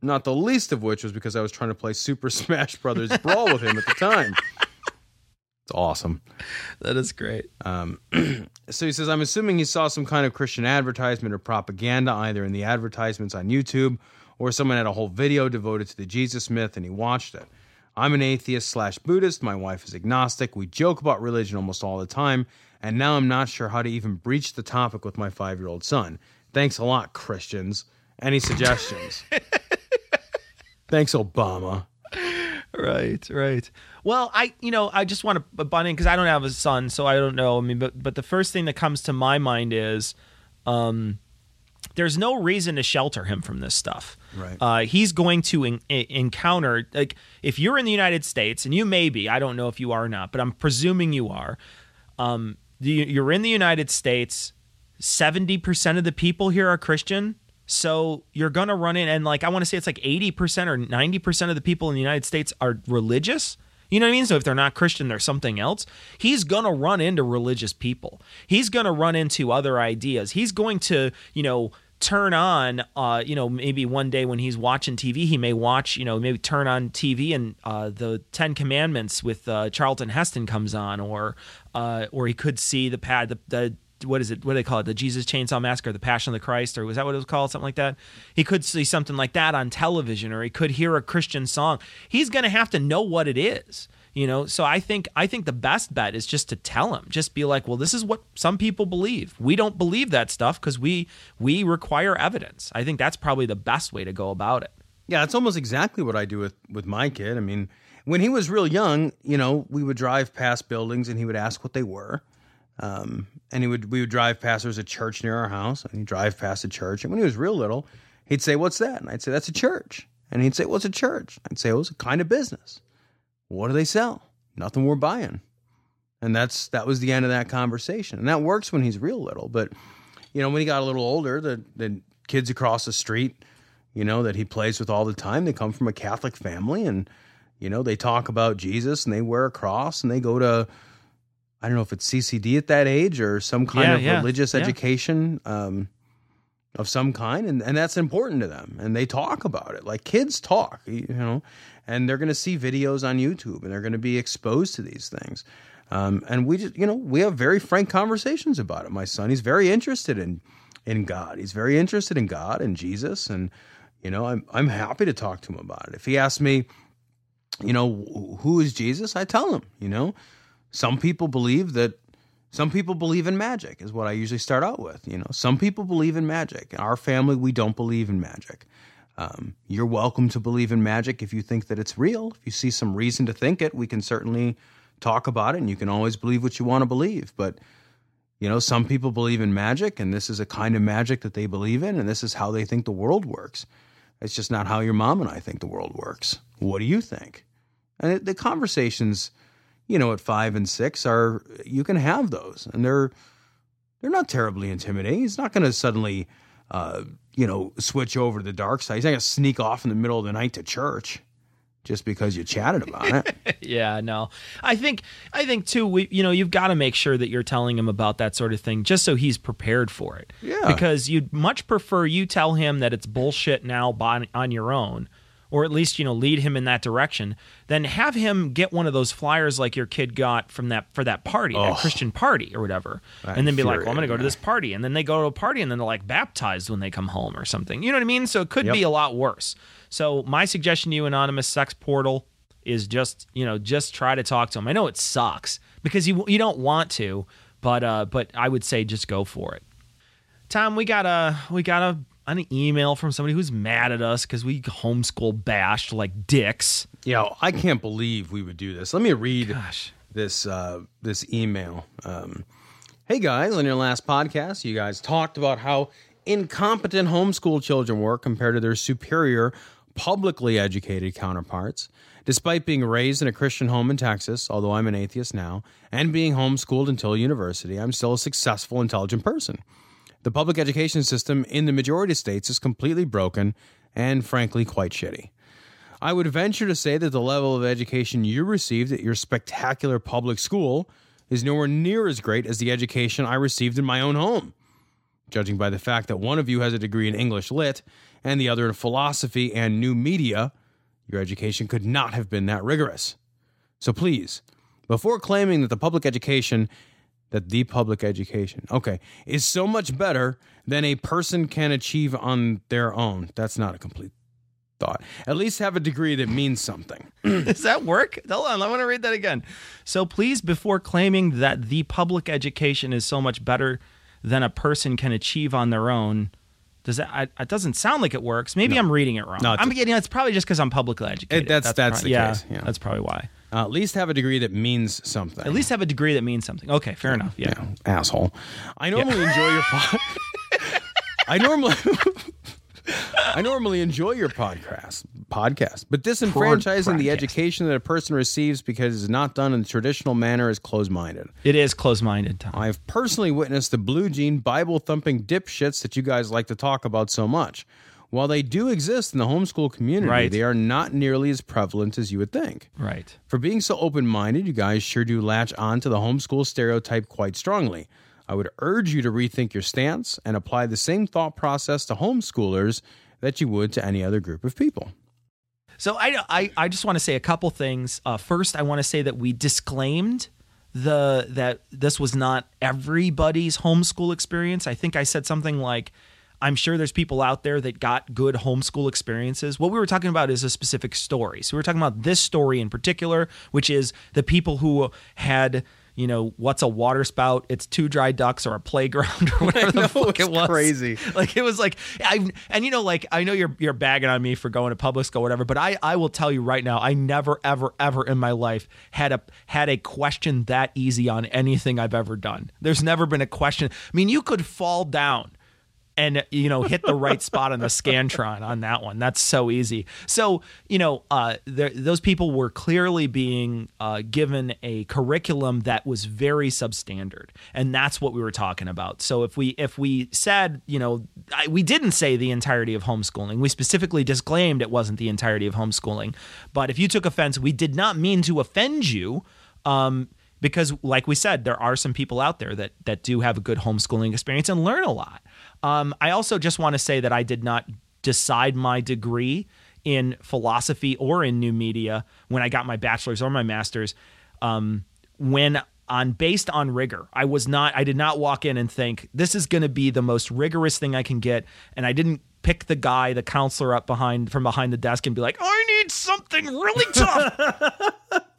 S4: Not the least of which was because I was trying to play Super Smash Brothers Brawl with him at the time. It's awesome.
S5: That is great. Um,
S4: so he says, I'm assuming he saw some kind of Christian advertisement or propaganda, either in the advertisements on YouTube or someone had a whole video devoted to the Jesus myth and he watched it. I'm an atheist slash Buddhist. My wife is agnostic. We joke about religion almost all the time. And now I'm not sure how to even breach the topic with my five year old son. Thanks a lot, Christians. Any suggestions? Thanks, Obama.
S5: Right, right. Well, I, you know, I just want to butt in because I don't have a son, so I don't know. I mean, but but the first thing that comes to my mind is, um, there's no reason to shelter him from this stuff.
S4: Right. Uh,
S5: he's going to in, in, encounter like if you're in the United States and you may be, I don't know if you are or not, but I'm presuming you are. Um, you're in the United States. Seventy percent of the people here are Christian, so you're gonna run in and like I want to say it's like eighty percent or ninety percent of the people in the United States are religious. You know what I mean? So if they're not Christian, they're something else. He's going to run into religious people. He's going to run into other ideas. He's going to, you know, turn on uh, you know maybe one day when he's watching tv he may watch you know maybe turn on tv and uh, the 10 commandments with uh, charlton heston comes on or uh, or he could see the pad the, the what is it? What do they call it? The Jesus Chainsaw Massacre, the Passion of the Christ, or was that what it was called? Something like that. He could see something like that on television, or he could hear a Christian song. He's going to have to know what it is you know so i think i think the best bet is just to tell him just be like well this is what some people believe we don't believe that stuff because we we require evidence i think that's probably the best way to go about it
S4: yeah that's almost exactly what i do with with my kid i mean when he was real young you know we would drive past buildings and he would ask what they were um, and he would we would drive past there was a church near our house and he'd drive past a church and when he was real little he'd say what's that and i'd say that's a church and he'd say well it's a church i'd say well was a kind of business what do they sell? Nothing we're buying. And that's that was the end of that conversation. And that works when he's real little, but you know, when he got a little older, the the kids across the street, you know, that he plays with all the time, they come from a Catholic family and you know, they talk about Jesus and they wear a cross and they go to I don't know if it's CCD at that age or some kind yeah, of yeah, religious yeah. education. Um, of some kind and, and that's important to them and they talk about it like kids talk you know and they're going to see videos on youtube and they're going to be exposed to these things um, and we just you know we have very frank conversations about it my son he's very interested in in god he's very interested in god and jesus and you know i'm, I'm happy to talk to him about it if he asks me you know who is jesus i tell him you know some people believe that some people believe in magic, is what I usually start out with. You know, some people believe in magic. In our family, we don't believe in magic. Um, you're welcome to believe in magic if you think that it's real. If you see some reason to think it, we can certainly talk about it, and you can always believe what you want to believe. But you know, some people believe in magic, and this is a kind of magic that they believe in, and this is how they think the world works. It's just not how your mom and I think the world works. What do you think? And the conversations you know, at five and six are you can have those, and they're they're not terribly intimidating. He's not going to suddenly, uh, you know, switch over to the dark side. He's not going to sneak off in the middle of the night to church just because you chatted about
S5: it. yeah, no. I think I think too we you know, you've got to make sure that you're telling him about that sort of thing just so he's prepared for it.
S4: Yeah.
S5: Because you'd much prefer you tell him that it's bullshit now by, on your own or at least you know lead him in that direction then have him get one of those flyers like your kid got from that for that party oh, that christian party or whatever and then be like well i'm gonna go to this party and then they go to a party and then they're like baptized when they come home or something you know what i mean so it could yep. be a lot worse so my suggestion to you anonymous sex portal is just you know just try to talk to him i know it sucks because you you don't want to but uh but i would say just go for it Tom, we got a we got a an email from somebody who's mad at us because we homeschool bashed like dicks.
S4: Yeah, I can't believe we would do this. Let me read Gosh. this uh, this email. Um, hey guys, on your last podcast, you guys talked about how incompetent homeschool children were compared to their superior publicly educated counterparts. Despite being raised in a Christian home in Texas, although I'm an atheist now, and being homeschooled until university, I'm still a successful, intelligent person. The public education system in the majority of states is completely broken and, frankly, quite shitty. I would venture to say that the level of education you received at your spectacular public school is nowhere near as great as the education I received in my own home, judging by the fact that one of you has a degree in English Lit and the other in philosophy and new media. Your education could not have been that rigorous. So please, before claiming that the public education that the public education, okay, is so much better than a person can achieve on their own. That's not a complete thought. At least have a degree that means something.
S5: Does that work? Hold on, I want to read that again. So please, before claiming that the public education is so much better than a person can achieve on their own, does that? I, it doesn't sound like it works. Maybe no. I'm reading it wrong. No, it's, I'm getting. You know, it's probably just because I'm publicly educated. It,
S4: that's that's, that's, that's
S5: the yeah,
S4: case. Yeah,
S5: that's probably why.
S4: Uh, at least have a degree that means something.
S5: At least have a degree that means something. Okay, fair enough. Yeah, yeah
S4: asshole. I normally yeah. enjoy your I normally. I normally enjoy your podcast, podcast, but disenfranchising the education that a person receives because it's not done in the traditional manner is close-minded.
S5: It is close-minded,
S4: Tom. I've personally witnessed the blue jean Bible thumping dipshits that you guys like to talk about so much. While they do exist in the homeschool community, right. they are not nearly as prevalent as you would think.
S5: Right.
S4: For being so open minded, you guys sure do latch on to the homeschool stereotype quite strongly. I would urge you to rethink your stance and apply the same thought process to homeschoolers that you would to any other group of people.
S5: So I, I, I just want to say a couple things. Uh, first, I want to say that we disclaimed the that this was not everybody's homeschool experience. I think I said something like I'm sure there's people out there that got good homeschool experiences. What we were talking about is a specific story. So we were talking about this story in particular, which is the people who had you know, what's a water spout? It's two dry ducks or a playground or whatever the fuck it was.
S4: Crazy.
S5: Like it was like I and you know, like I know you're you're bagging on me for going to public school, whatever, but I I will tell you right now, I never ever ever in my life had a had a question that easy on anything I've ever done. There's never been a question. I mean, you could fall down and you know hit the right spot on the scantron on that one. That's so easy. So you know uh, there, those people were clearly being uh, given a curriculum that was very substandard, and that's what we were talking about. So if we if we said you know I, we didn't say the entirety of homeschooling, we specifically disclaimed it wasn't the entirety of homeschooling. But if you took offense, we did not mean to offend you. Um, because like we said there are some people out there that that do have a good homeschooling experience and learn a lot um, I also just want to say that I did not decide my degree in philosophy or in new media when I got my bachelor's or my master's. Um, when on based on rigor. I was not I did not walk in and think this is going to be the most rigorous thing I can get and I didn't pick the guy the counselor up behind from behind the desk and be like, "I need something really tough."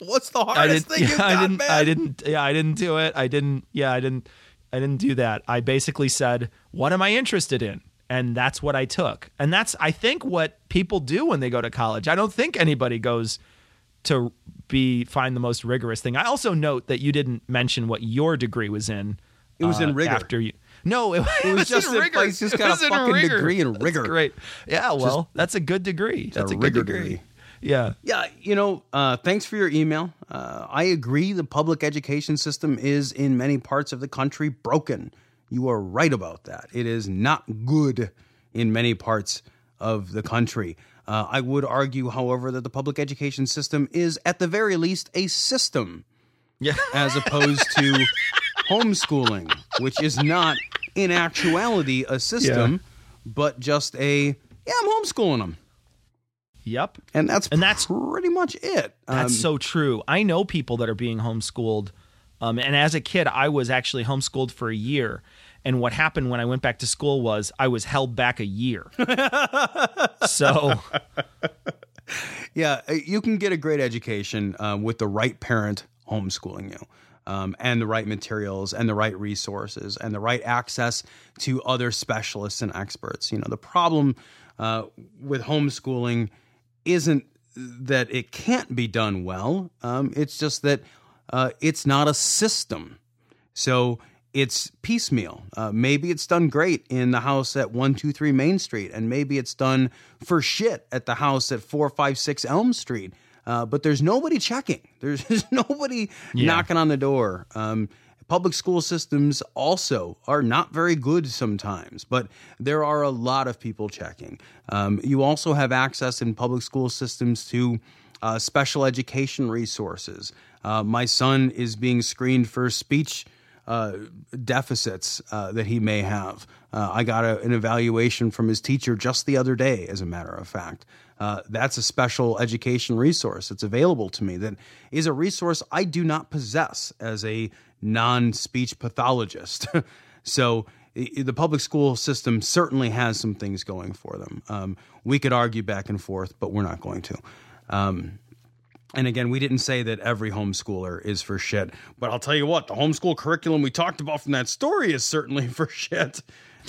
S4: What's the hardest thing yeah, you got, I
S5: didn't, man?
S4: I
S5: didn't yeah, I didn't do it. I didn't yeah, I didn't I didn't do that. I basically said, "What am I interested in?" and that's what I took. And that's I think what people do when they go to college. I don't think anybody goes to be find the most rigorous thing. I also note that you didn't mention what your degree was in.
S4: It was uh, in rigor.
S5: After you no, it, it,
S4: was, it
S5: was
S4: just in rigor.
S5: Place
S4: just got a fucking degree in rigor.
S5: That's great. Yeah, well, just, that's a good degree. That's a, a good degree. degree. Yeah.
S4: Yeah. You know, uh, thanks for your email. Uh, I agree the public education system is in many parts of the country broken. You are right about that. It is not good in many parts of the country. Uh, I would argue, however, that the public education system is, at the very least, a system.
S5: Yeah.
S4: As opposed to homeschooling, which is not, in actuality, a system, yeah. but just a, yeah, I'm homeschooling them.
S5: Yep.
S4: And that's and that's pretty much it.
S5: That's um, so true. I know people that are being homeschooled. Um, and as a kid, I was actually homeschooled for a year. And what happened when I went back to school was I was held back a year. so.
S4: Yeah, uh, you can get a great education um, with the right parent homeschooling you. Um, and the right materials and the right resources and the right access to other specialists and experts. You know, the problem uh, with homeschooling isn't that it can't be done well. Um, it's just that uh, it's not a system. So it's piecemeal. Uh, maybe it's done great in the house at 123 Main Street, and maybe it's done for shit at the house at 456 Elm Street. Uh, but there's nobody checking. There's, there's nobody yeah. knocking on the door. Um, public school systems also are not very good sometimes, but there are a lot of people checking. Um, you also have access in public school systems to uh, special education resources. Uh, my son is being screened for speech uh, deficits uh, that he may have. Uh, I got a, an evaluation from his teacher just the other day, as a matter of fact. Uh, that's a special education resource that's available to me that is a resource I do not possess as a non speech pathologist. so the public school system certainly has some things going for them. Um, we could argue back and forth, but we're not going to. Um, and again, we didn't say that every homeschooler is for shit, but I'll tell you what, the homeschool curriculum we talked about from that story is certainly for shit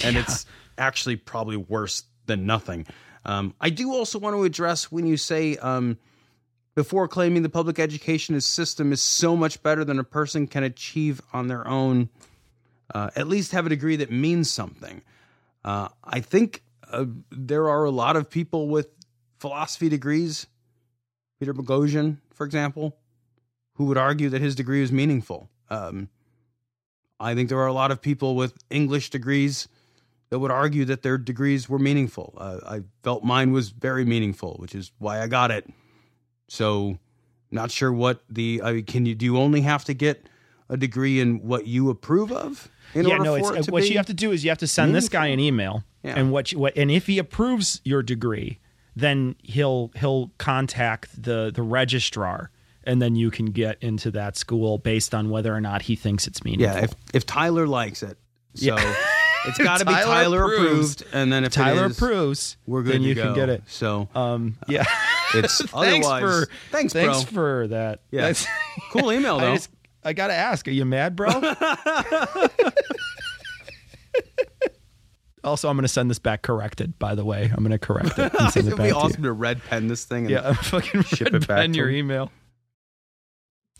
S4: and yeah. it's actually probably worse than nothing. Um, I do also want to address when you say um, before claiming the public education system is so much better than a person can achieve on their own, uh, at least have a degree that means something. Uh, I think uh, there are a lot of people with philosophy degrees, Peter Boghossian, for example, who would argue that his degree is meaningful. Um, I think there are a lot of people with English degrees that would argue that their degrees were meaningful. Uh, I felt mine was very meaningful, which is why I got it. So, not sure what the I mean, can you do. You only have to get a degree in what you approve of.
S5: yeah, no. It what you have to do is you have to send meaningful. this guy an email, yeah. and what, you, what and if he approves your degree, then he'll he'll contact the the registrar and then you can get into that school based on whether or not he thinks it's meaningful.
S4: Yeah, if, if Tyler likes it. So yeah. It's got to be Tyler approved, and then if Tyler
S5: approves, we're good. Then you go. can get it.
S4: So,
S5: um, uh, yeah,
S4: it's
S5: thanks
S4: For,
S5: thanks, bro.
S4: for that.
S5: Yeah, That's,
S4: cool email though. I, just,
S5: I gotta ask, are you mad, bro? Also, I'm going to send this back corrected. By the way, I'm going to correct it. And send
S4: it
S5: would be
S4: awesome
S5: to, to,
S4: red pen this thing. yeah, I'm fucking ship red it back pen your them. email.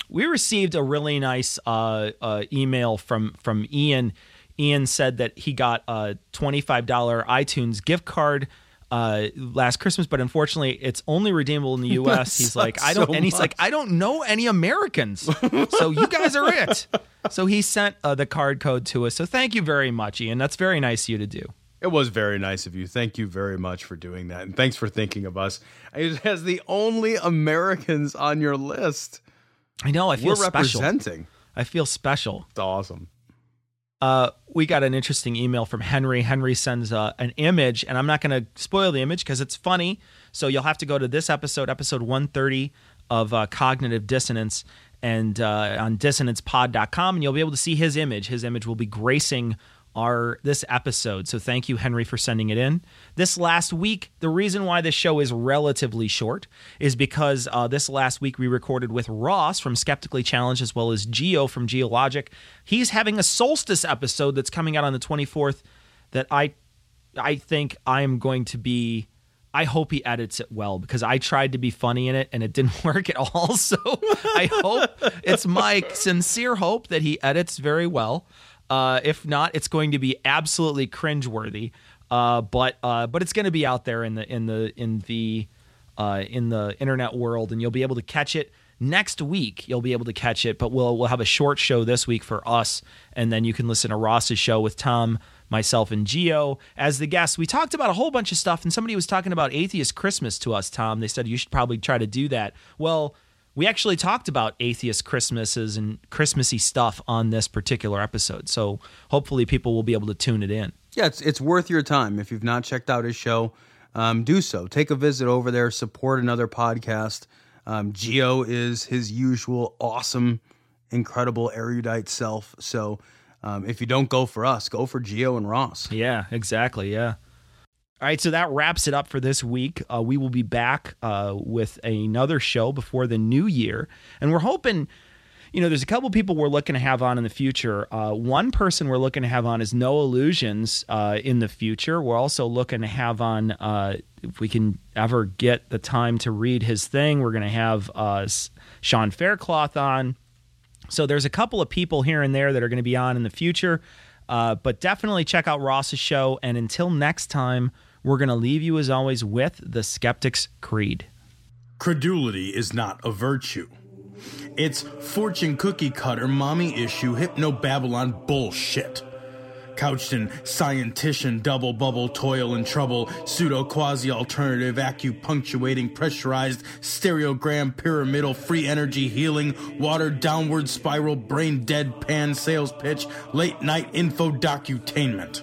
S5: We received a really nice uh, uh, email from from Ian Ian said that he got a $25 iTunes gift card uh, last Christmas, but unfortunately, it's only redeemable in the U.S. he's like, I don't, so and he's much. like, I don't know any Americans, so you guys are it. So he sent uh, the card code to us. So thank you very much, Ian. That's very nice of you to do.
S4: It was very nice of you. Thank you very much for doing that, and thanks for thinking of us as the only Americans on your list.
S5: I know. I feel we're special.
S4: representing.
S5: I feel special.
S4: It's awesome
S5: uh, we got an interesting email from Henry. Henry sends uh, an image, and I'm not going to spoil the image because it's funny. So you'll have to go to this episode, episode 130 of uh, Cognitive Dissonance, and uh, on dissonancepod.com, and you'll be able to see his image. His image will be gracing our this episode. So thank you Henry for sending it in. This last week, the reason why this show is relatively short is because uh, this last week we recorded with Ross from Skeptically Challenged as well as Geo from Geologic. He's having a solstice episode that's coming out on the 24th that I I think I am going to be I hope he edits it well because I tried to be funny in it and it didn't work at all. So I hope it's my sincere hope that he edits very well. Uh, if not, it's going to be absolutely cringeworthy. Uh, but uh, but it's going to be out there in the in the in the uh, in the internet world, and you'll be able to catch it next week. You'll be able to catch it, but we'll we'll have a short show this week for us, and then you can listen to Ross's show with Tom, myself, and Geo as the guests. We talked about a whole bunch of stuff, and somebody was talking about atheist Christmas to us. Tom, they said you should probably try to do that. Well we actually talked about atheist Christmases and Christmassy stuff on this particular episode. So hopefully people will be able to tune it in.
S4: Yeah, it's it's worth your time if you've not checked out his show. Um, do so. Take a visit over there. Support another podcast. Um, Geo is his usual awesome, incredible erudite self. So um, if you don't go for us, go for Geo and Ross.
S5: Yeah, exactly. Yeah. All right, so that wraps it up for this week. Uh, we will be back uh, with another show before the new year. And we're hoping, you know, there's a couple people we're looking to have on in the future. Uh, one person we're looking to have on is No Illusions uh, in the future. We're also looking to have on, uh, if we can ever get the time to read his thing, we're going to have uh, Sean Faircloth on. So there's a couple of people here and there that are going to be on in the future. but definitely check out Ross's show. And until next time, we're going to leave you, as always, with the Skeptic's Creed.
S4: Credulity is not a virtue. It's fortune cookie cutter, mommy issue, hypno Babylon bullshit. Couched in scientician, double bubble, toil and trouble, pseudo quasi alternative, acupunctuating, pressurized, stereogram, pyramidal, free energy healing, water downward spiral, brain dead pan sales pitch, late night info docutainment.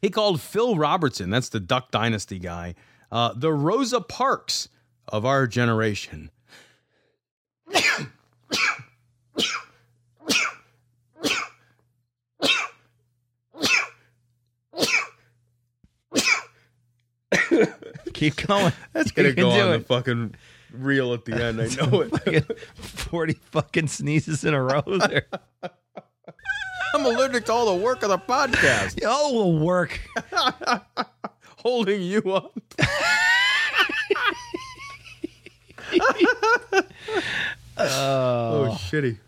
S4: He called Phil Robertson, that's the Duck Dynasty guy, uh, the Rosa Parks of our generation.
S5: Keep going.
S4: That's
S5: gonna
S4: go on it. the fucking reel at the end. I know it.
S5: Forty fucking sneezes in a row there.
S4: I'm allergic to all the work of the podcast.
S5: All the work.
S4: Holding you up. oh. oh, shitty.